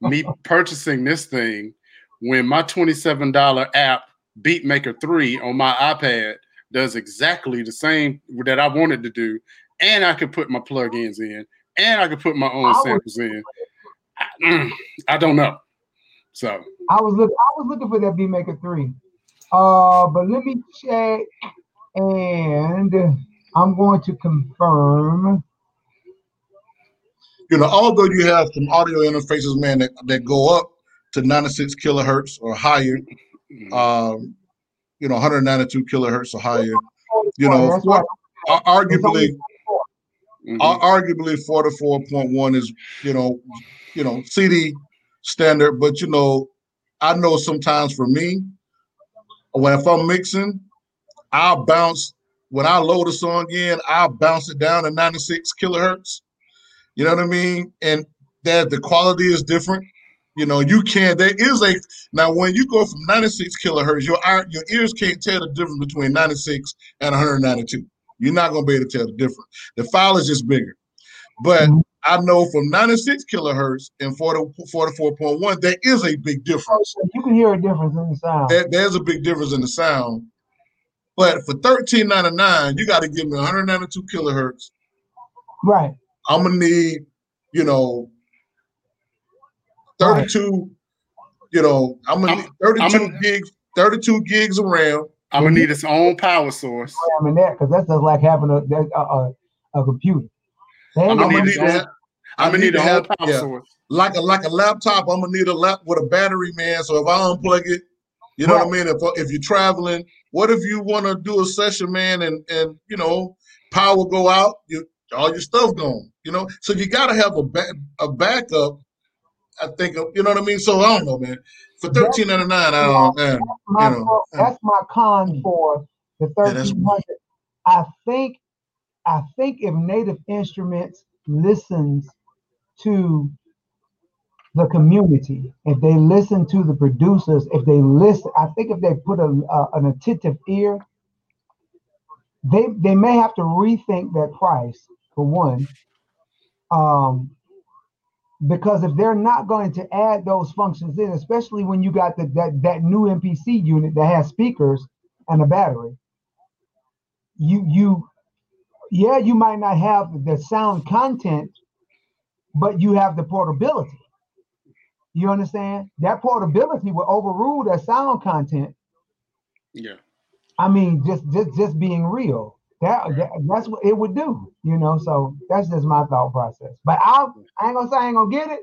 me purchasing this thing when my $27 app Beatmaker 3 on my iPad does exactly the same that I wanted to do, and I could put my plugins in, and I could put my own samples in. I, mm, I don't know. So I was look I was looking for that Beatmaker 3. Uh but let me check and I'm going to confirm. You know, although you have some audio interfaces, man, that, that go up to 96 kilohertz or higher, mm, um, you know, 192 kilohertz or higher. You know, That's right. Ar- arguably, mhm. ar- arguably 44.1 is, you know, you know, CD standard. But you know, I know sometimes for me, when if I'm mixing, I'll bounce when I load a song in, I'll bounce it down to 96 kilohertz. You know what I mean? And that the quality is different. You know, you can. There is a now when you go from 96 kilohertz, your your ears can't tell the difference between 96 and 192. You're not gonna be able to tell the difference. The file is just bigger. But Mhm. I know from 96 kilohertz and 40, 44.1, there is a big difference. You can hear a difference in the sound. There, there's a big difference in the sound. But for 13.99, you got to give me 192 kilohertz. Right. I'm gonna need, you know, Right. 32. You know, I'm gonna I'm- need 32 I'm gigs, 32 gigs of RAM. I'm gonna need its own power source. I mean that because that's just like having a that- a, a, a computer. They ain't I'm gonna gonna need need to have- I'm gonna need need to a whole have- power yeah. source. like a like a laptop. I'm gonna need a lap with a battery, man. So if I unplug it, you know what I mean. If uh, if you're traveling, what if you want to do a session, man, and and you know power go out, you all your stuff gone. You know, so you got to have a back a backup. I think you know what I mean. So I don't know, man. For thirteen ninety nine, I don't know, man. my you know, that's my con for the Yeah, thirteen hundred. I think I think if Native Instruments listens to the community, if they listen to the producers, if they listen, I think if they put a, a an attentive ear, they they may have to rethink that price for one. Um, because if they're not going to add those functions in, especially when you got the, that that new MPC unit that has speakers and a battery, you you yeah you might not have the sound content, but you have the portability. You understand? That portability will overrule that sound content. Yeah. I mean, just just just being real. That, that that's what it would do, you know. So that's just my thought process. But I'll, I ain't gonna say I ain't gonna get it.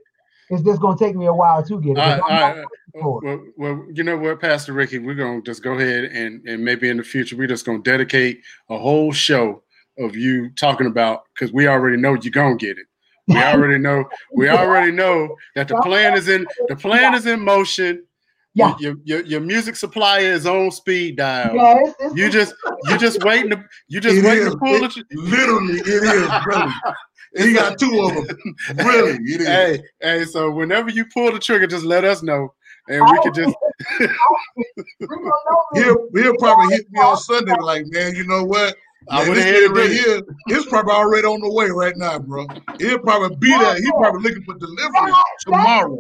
It's just gonna take me a while to get it. All right, all right. not looking for it. Well, well, you know what, Pastor Ricky, we're gonna just go ahead and and maybe in the future we're just gonna dedicate a whole show of you talking about because we already know you're gonna get it. We already know. We already know that the plan is in the plan is in motion. Yeah. Your your, your music supplier is on speed dial. Yeah, it's, it's, You just you just waiting to you just waiting is. to pull the. tr- literally, it is really. He got two of them. Really, it is. Hey, hey, so whenever you pull the trigger, just let us know. And we can just we gonna know. He'll, he'll probably hit me on Sunday, like, man, you know what? I Man, would this have nigga right it. here, it's probably already on the way right now, bro. He'll probably be there. He's probably looking for delivery tomorrow.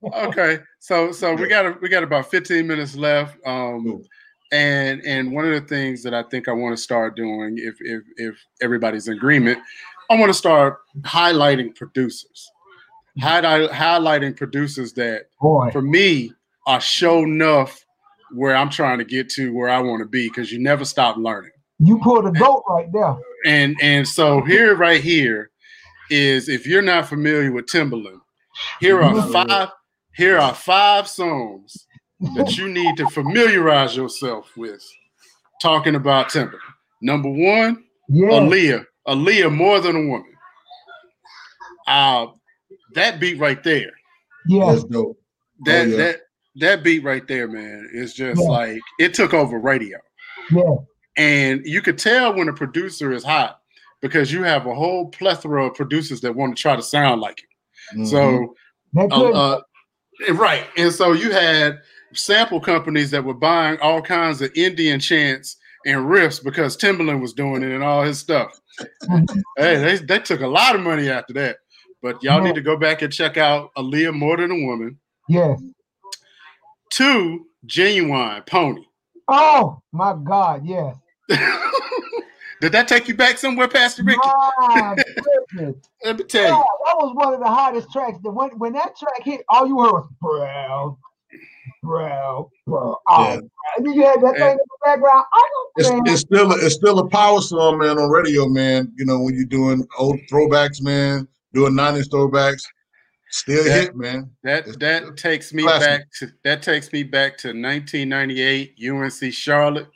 Okay so so we got we got about 15 minutes left um and and one of the things that i think i want to start doing if if if everybody's in agreement i want to start highlighting producers highlight highlighting producers that Boy, for me are show enough where i'm trying to get to where i want to be because you never stop learning you pulled a goat right there. and and so here right here is if you're not familiar with Timbaland, here are five here are five songs that you need to familiarize yourself with talking about Timbaland. Number one, Yeah. Aaliyah. Aaliyah more than a woman. Uh that beat right there. Yes. That's dope. That yeah. that that beat right there, man, is just Yeah. like it took over radio. Yeah. And you could tell when a producer is hot because you have a whole plethora of producers that want to try to sound like you. Mhm. So, uh, uh, right. And so you had sample companies that were buying all kinds of Indian chants and riffs because Timbaland was doing it and all his stuff. Mhm. hey, they, they took a lot of money after that. But y'all Yeah. need to go back and check out Aaliyah More Than a Woman. yes. Two, Ginuwine Pony. Oh my God. Yes. Did that take you back somewhere, Pastor Ricky? My goodness. Let me tell Yeah, you. that was one of the hottest tracks. The when when that track hit, all you heard was brown, brown, brown. Oh, Yeah. and then you had that Yeah. thing in the background. I It's, don't it's still a, it's still a power song, man, on radio, man. You know when you're doing old throwbacks, man, doing '90s throwbacks, still Yeah. hit, man. That that takes me Classic. back to that takes me back to 1998 UNC Charlotte.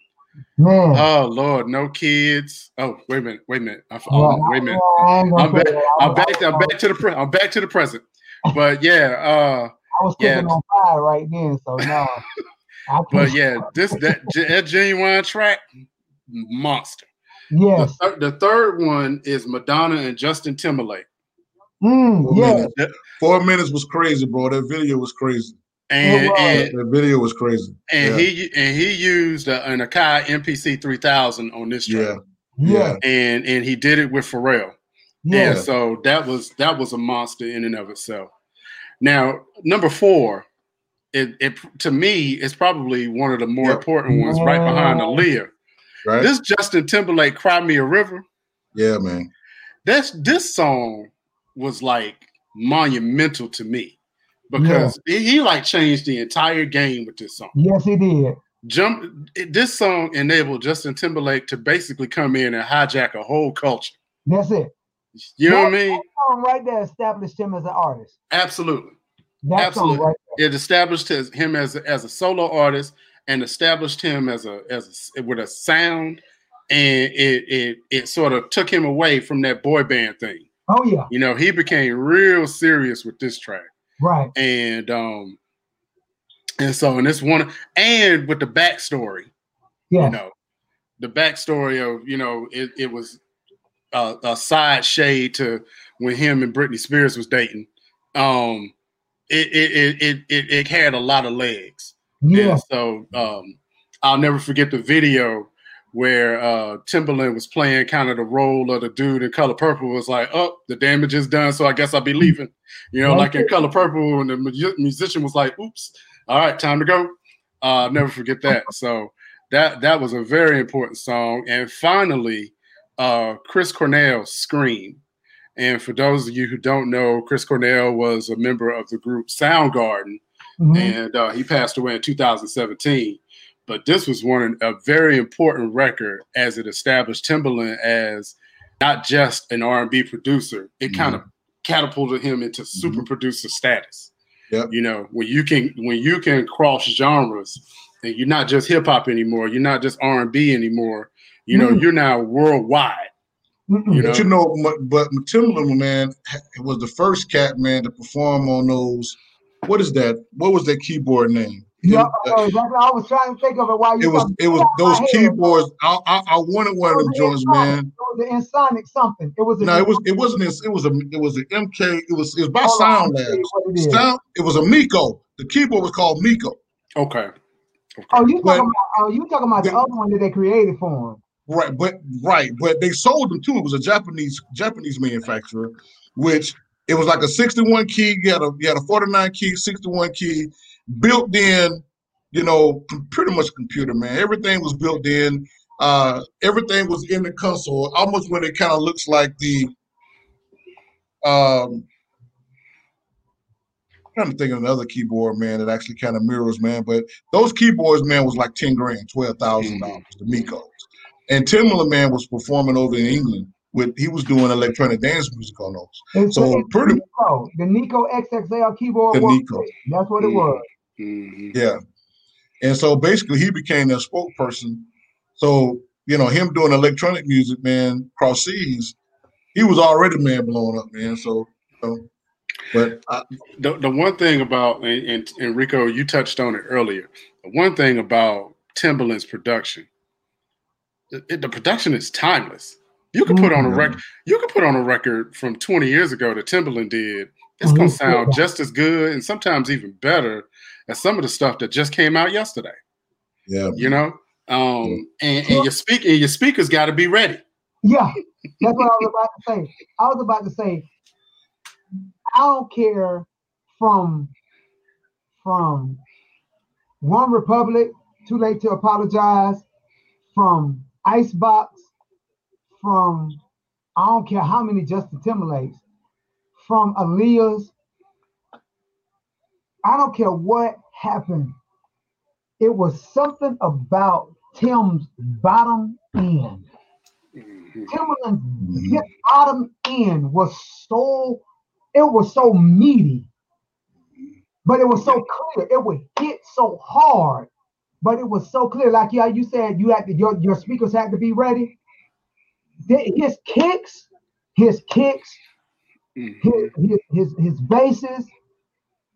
man. Oh Lord, no kids. Oh wait a minute, wait a minute. I, oh, wait a minute. I ain't gonna I'm back. I'm back. I'm back to the pre- I'm back to the present. But yeah, uh, I was yeah. cooking on fire right then, so no. But can't- yeah, this that that Ginuwine track, monster. The, yes. thir- the third one is Madonna and Justin Timberlake, Mm, Four, yeah. Minutes. Four minutes was crazy, bro. That video was crazy. and It and That video was crazy. and yeah. he and he used a, an Akai MPC 3000 on this track, yeah, Yeah. and and he did it with Pharrell. Yeah. And so that was that was a monster in and of itself. Now, number four, it, it to me is probably one of the more Yep. important ones, right behind Aaliyah. right. This Justin Timberlake, "Cry Me a River." yeah, man. That's this song was like monumental to me because he, he, like changed the entire game with this song. Yes, he did. Jump, this song enabled Justin Timberlake to basically come in and hijack a whole culture. That's it. You know what I mean? Song right there established him as an artist. Absolutely. That Absolutely. right it established his, him as a, as a solo artist and established him as a as a, with a sound and it, it it sort of took him away from that boy band thing Oh yeah, you know he became real serious with this track. Right. and um and so and this one and with the backstory Yeah, you know the backstory of you know it, it was a, a side shade to when him and Britney Spears was dating. Um it it it it, it, had a lot of legs. Yeah, and so um, I'll never forget the video where uh, Timbaland was playing kind of the role of the dude in Color Purple. Was like, oh, the damage is done, so I guess I'll be leaving. You know, like in Color Purple, and the mu- musician was like, oops, all right, time to go. Uh, never forget that. So that that was a very important song. And finally, uh, Chris Cornell, "Scream." And for those of you who don't know, Chris Cornell was a member of the group Soundgarden Mhm. and uh, he passed away in 2017. But this was one a very important record as it established Timbaland as not just an R&B producer. It kind of catapulted him into super producer status. Yep. You know, when you can when you can cross genres, and you're not just hip hop anymore, you're not just R&B anymore. You know, Mm. you're now worldwide. You But you know, but Timbaland, man, was the first cat man to perform on those. What is that? What was that keyboard name? Yeah, It, uh, that's what I was trying to think of it while you it was it was those keyboards. I, I I wanted one of them It joints, the man. It was the Insonic something. It was. a- No, it was it wasn't. It was a it was an MK. It was it was by Hold Sound I'll Labs. what. Sound. It was a Miko. The keyboard was called Miko. Okay. Oh, you But- talking about? Oh, you talking about the the- other one that they created for him? Right, but right, but they sold them too. It was a Japanese Japanese manufacturer, which it was like a 61 key. You had a you had a 49 key, 61 key, built in. You know, pretty much computer man. Everything was built in. Uh, everything was in the console. Almost when it kind of looks like the. Um, I'm trying to think of another keyboard, man, that actually kind of mirrors, man. But those keyboards, man, was like 10 grand, twelve thousand dollars, the Mikos. And Timbaland man was performing over in England with he was doing electronic dance music on those. It's, So it's pretty- Nico, the Nico XXL keyboard. The was Nico. That's what it Mm. was. Mhm. Yeah. And so basically he became their spokesperson. So, you know, him doing electronic music, man, cross seas, he was already man blowing up, man. So, you know, but I, the, the one thing about and, and, and Rico, you touched on it earlier. The one thing about Timbaland's production, it, it- the production is timeless. You can put on a record. You can put on a record from 20 years ago that Timbaland did. It's gonna Mhm. sound just as good and sometimes even better as some of the stuff that just came out yesterday. yeah, You know, um, and, and your speak and your speakers got to be ready. Yeah, that's what I was about to say. I was about to say, I don't care from from OneRepublic, Too Late to Apologize, from Icebox, from I don't care how many Justin Timberlakes, from Aaliyah's. I don't care what happened. It was something about Tim's bottom end. Mhm. Timbaland's his bottom end was so it was so meaty, but it was so clear. It would hit so hard, but it was so clear. Like yeah, you said you had to, your your speakers had to be ready. The- His kicks, his kicks, Mhm. his his his, his bases.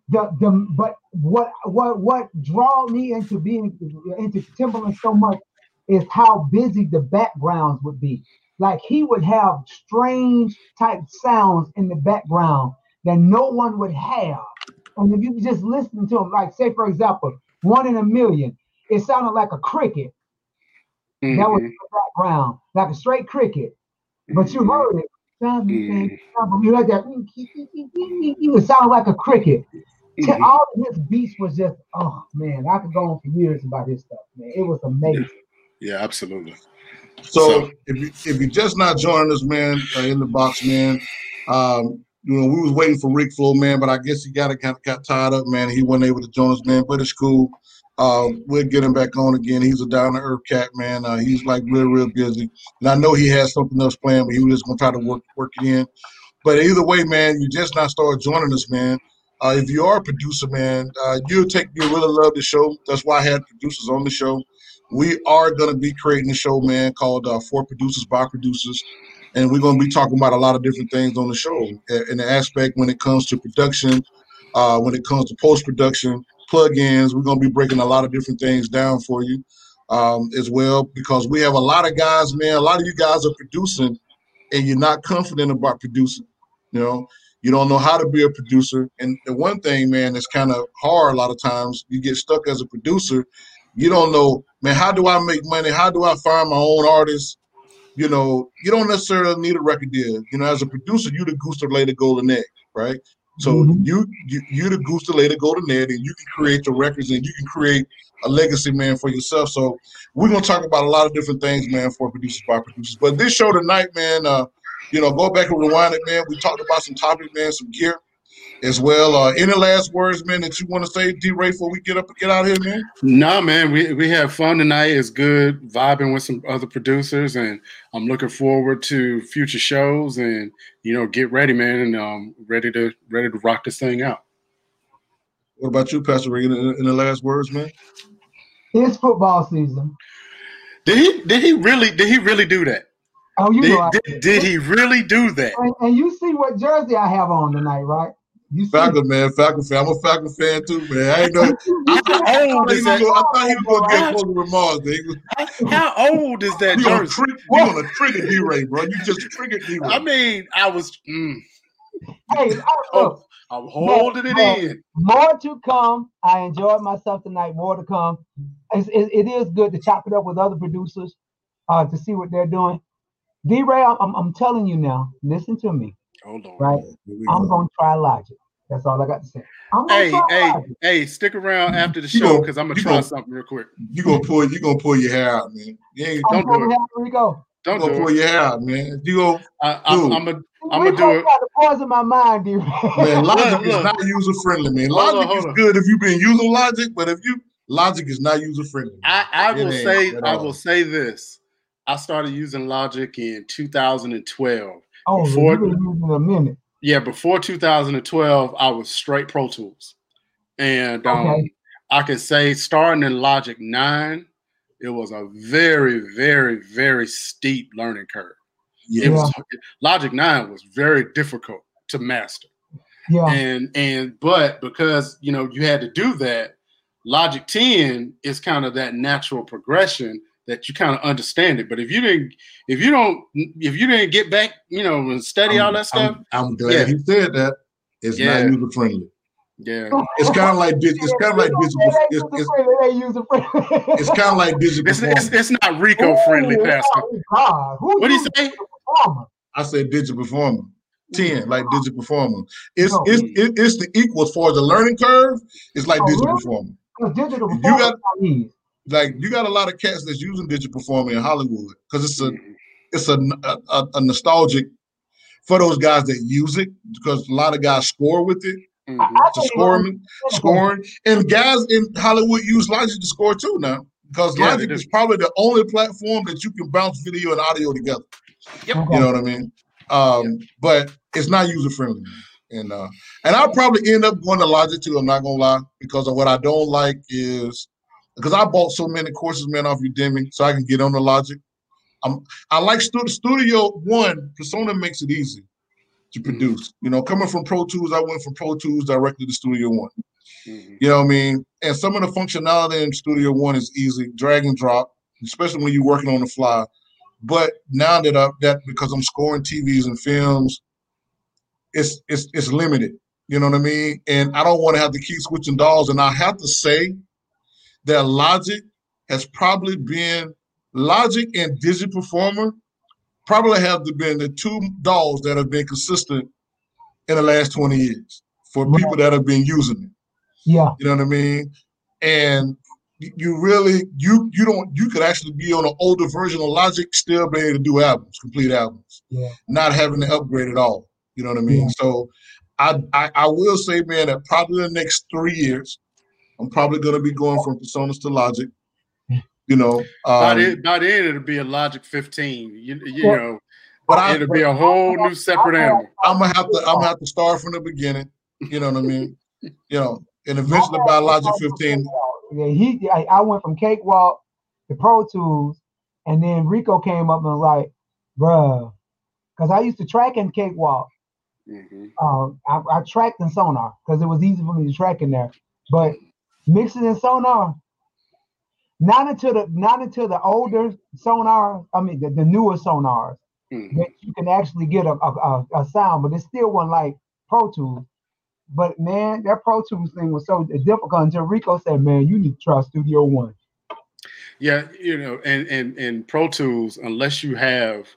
The, the but what what what draw me into being into Timbaland so much is how busy the backgrounds would be. Like he would have strange type sounds in the background that no one would have. And if you just listen to him, like say for example, one in a million, it sounded like a cricket that was in Mhm. the background, like a straight cricket. But you heard it. Mhm. You heard that. It sounded like a cricket. T- Mhm. All of his beats was just, oh man, I could go on for years about his stuff, man. It was amazing. Yeah, absolutely. So, So- if you if you're just not joining us, man, uh, in the box, man, um, you know we was waiting for Rick Flow, man, but I guess he got got got tied up, man. He wasn't able to join us, man. But it's cool. Um, we'll get him back on again. He's a down to earth cat, man. Uh, he's like real, real busy, and I know he has something else planned, but he was just gonna try to work work it in. But either way, man, you just not start joining us, man. Uh, if you are a producer, man, uh, you'll take you really love the show. That's why I had producers on the show. We are to be creating a show, man, called uh, For Producers by Producers. And we're to be talking about a lot of different things on the show in the aspect when it comes to production, uh, when it comes to post production, plugins. We're to be breaking a lot of different things down for you um, as well because we have a lot of guys, man. A lot of you guys are producing and you're not confident about producing. You know, you don't know how to be a producer. And the one thing, man, that's kind of hard a lot of times, you get stuck as a producer. You don't know, man, how do I make money? How do I find my own artists? You know, you don't necessarily need a record deal. You know, as a producer, you the goose to lay the golden egg, right? So Mhm. you, you you the goose to lay the golden egg, and you can create the records, and you can create a legacy, man, for yourself. So we're gonna talk about a lot of different things, man, for producers by producers. But this show tonight, man, uh, you know, go back and rewind it, man. We talked about some topics, man, some gear as well. Uh, any last words, man, that you want to say, D Ray, before we get up and get out of here, man? No, man, we we have fun tonight. It's good vibing with some other producers, and I'm looking forward to future shows. And you know, get ready, man, and um, ready to ready to rock this thing out. What about you, Pastor Reagan? Any, any last words, man? It's football season. Did he did he really did he really do that? Oh, you Did, know, I- did, did he really do that? and, and you see what jersey I have on tonight, right? You see, Falcon, man, Falcon fan. I'm a Falcon fan too, man. I ain't know. You I, see- I, I, thought he was that? gonna, I thought he was gonna get close remarks. man. He was- How, how old is that You gonna, jersey? trick, you gonna trigger D Ray, bro. You just triggered D Ray. I mean, I was mm, hey, I- oh, look, I'm holding it Yeah. in. more to come. I enjoyed myself tonight. More to come. It's, it, it is good to chop it up with other producers uh, to see what they're doing. D Ray, I'm, I'm, I'm telling you now. Listen to me, Hold on. right? Here I'm go. gonna try Logic. That's all I got to say. I'm Hey, try hey, Logic. hey, stick around after the You show because I'm gonna try gonna- something real quick. You gonna pull you gonna pull your hair out, man. You ain't Don't I'm do gonna it. have to go. Don't you do pull it. your hair out, man. You go, I, I'm, Dude. I'm a, I'm We gonna do gonna it. try to poison my mind, D Ray. man. Logic Look, is not user friendly, man. Hold on, Logic hold is good if you've been using Logic, but if you Logic is not user friendly. I, I will say I will say this. I started using Logic in 2012. oh, Before- using a minute. Yeah, before 2012, I was straight Pro Tools, and um, Okay. I can say starting in Logic Nine, it was a very, very, very steep learning curve. It Yeah, was Logic Nine was very difficult to master. Yeah. and and but because you know you had to do that logic 10 is kind of that natural progression that you kind of understand it but if you didn't if you don't if you didn't get back you know and study all that stuff I'm, I'm glad Yeah. he said that. It's Yeah. not user friendly. yeah It's kind of like dig- it's kind of like digital. It's, it's, It ain't user friendly. it's kind of like digital. it's, it's, it's not rico friendly pastor oh, God. Who what do you say I said digital performer. Ten, like digital performer. It's No. it's it's the equal as far as the learning curve. It's like Oh, digital really? performer. 'Cause digital You performer got- is not easy. Like you got a lot of cats that's using digital performer in Hollywood because it's a it's a, a, a nostalgic for those guys that use it because a lot of guys score with it. Mhm. To scoring, scoring, and guys in Hollywood use Logic to score too now because Yeah, Logic is probably the only platform that you can bounce video and audio together. Okay. You know what I mean? Um, but it's not user friendly. And uh, and I'll probably end up going to Logic too. I'm not gonna lie because of what I don't like is because I bought so many courses, man, off Udemy, so I can get on the Logic. I'm I like Studio, Studio One. PreSonus makes it easy to produce. You know, coming from Pro Tools, I went from Pro Tools directly to Studio One. Mhm. You know what I mean? And some of the functionality in Studio One is easy, drag and drop, especially when you're working on the fly. But now that I that because I'm scoring TVs and films, it's it's it's limited. You know what I mean? And I don't want to have to keep switching DAWs. And I have to say that Logic has probably been Logic and Digi Performer probably have been the two DAWs that have been consistent in the last 20 years for Right. people that have been using it. Yeah. You know what I mean? And you really you you don't you could actually be on an older version of Logic, still be able to do albums, complete albums, Yeah. not having to upgrade at all. You know what I mean? Yeah. So I, I I will say, man, that probably the next three years, I'm probably gonna be going from PreSonus to Logic. You know, by, um, the, by then it'll be a Logic 15. You, you Yeah. know, but I, it'll be a whole new separate animal. I'm gonna have to I'm gonna have to start from the beginning. You know what I mean? You know, and eventually by Logic 15, Yeah, he. I, I went from Cakewalk to Pro Tools, and then Rico came up and was like, "Bruh," because I used to track in Cakewalk. Mhm. Um, I, I tracked in Sonar because it was easy for me to track in there. But mixing in Sonar, not until the not until the older Sonar. I mean, the, the newer Sonars Mhm. that you can actually get a, a, a, sound, but it still wasn't like Pro Tools. But man, that Pro Tools thing was so difficult until Rico said, "Man, you need to try Studio One." Yeah, you know, and and and Pro Tools, unless you have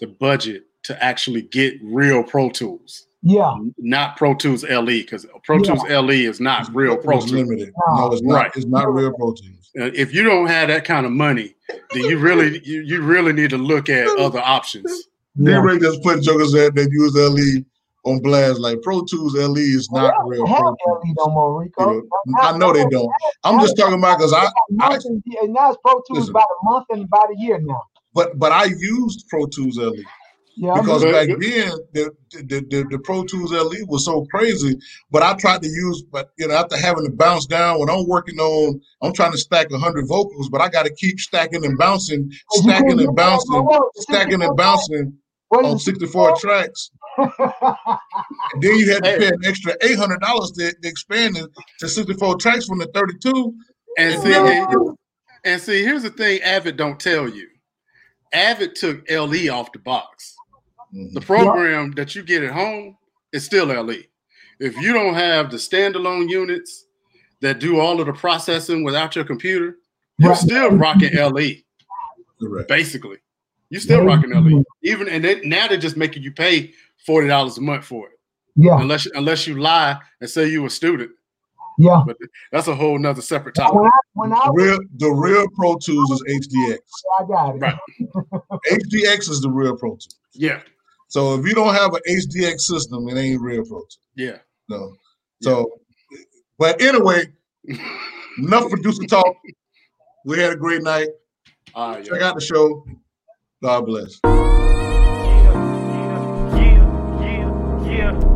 the budget to actually get real Pro Tools, Yeah, not Pro Tools LE, because Pro Yeah. Tools LE is not real Pro Tools. limited. No, it's not. Right. It's not real Pro Tools. Uh, If you don't have that kind of money, then you really you, you really need to look at other options. D yeah. Ray just put jokers that that use LE on blast. Like Pro Tools LE is not Well, real don't Pro LE Tools. no more, Rico. You know, I know they don't. I'm just talking about because I, I Month and, and now it's Pro Tools Listen. about a month and about a year now. but but I used Pro Tools LE Yeah, because But- back then the, the the the Pro Tools LE was so crazy. But I tried to use, but you know, after having to bounce down when I'm working on, I'm trying to stack hundred vocals, but I got to keep stacking and bouncing, stacking and do that no bouncing, stacking and bouncing on 64 tracks. And then you had to pay an extra eight hundred dollars to, to expand it to sixty four tracks from the thirty two. And see, and, and see, here's the thing: Avid don't tell you. Avid took LE off the box. Mm-hmm. The program that you get at home is still LE. If you don't have the standalone units that do all of the processing without your computer, you're Right. still rocking LE. Correct. Basically, you're still Yeah. rocking LE. Even and they, now they're just making you pay forty dollars a month for it, Yeah, unless unless you lie and say you a student. yeah. But that's a whole nother separate When topic. I when I The real the real Pro Tools is HDX. I got it. Right. HDX is the real Pro Tools. Yeah, So if you don't have an HDX system, it ain't real Pro yeah. No. So, but anyway, enough producer talk. We had a great night. Ah, All right, Check out the show. God bless. yeah, yeah, yeah, yeah.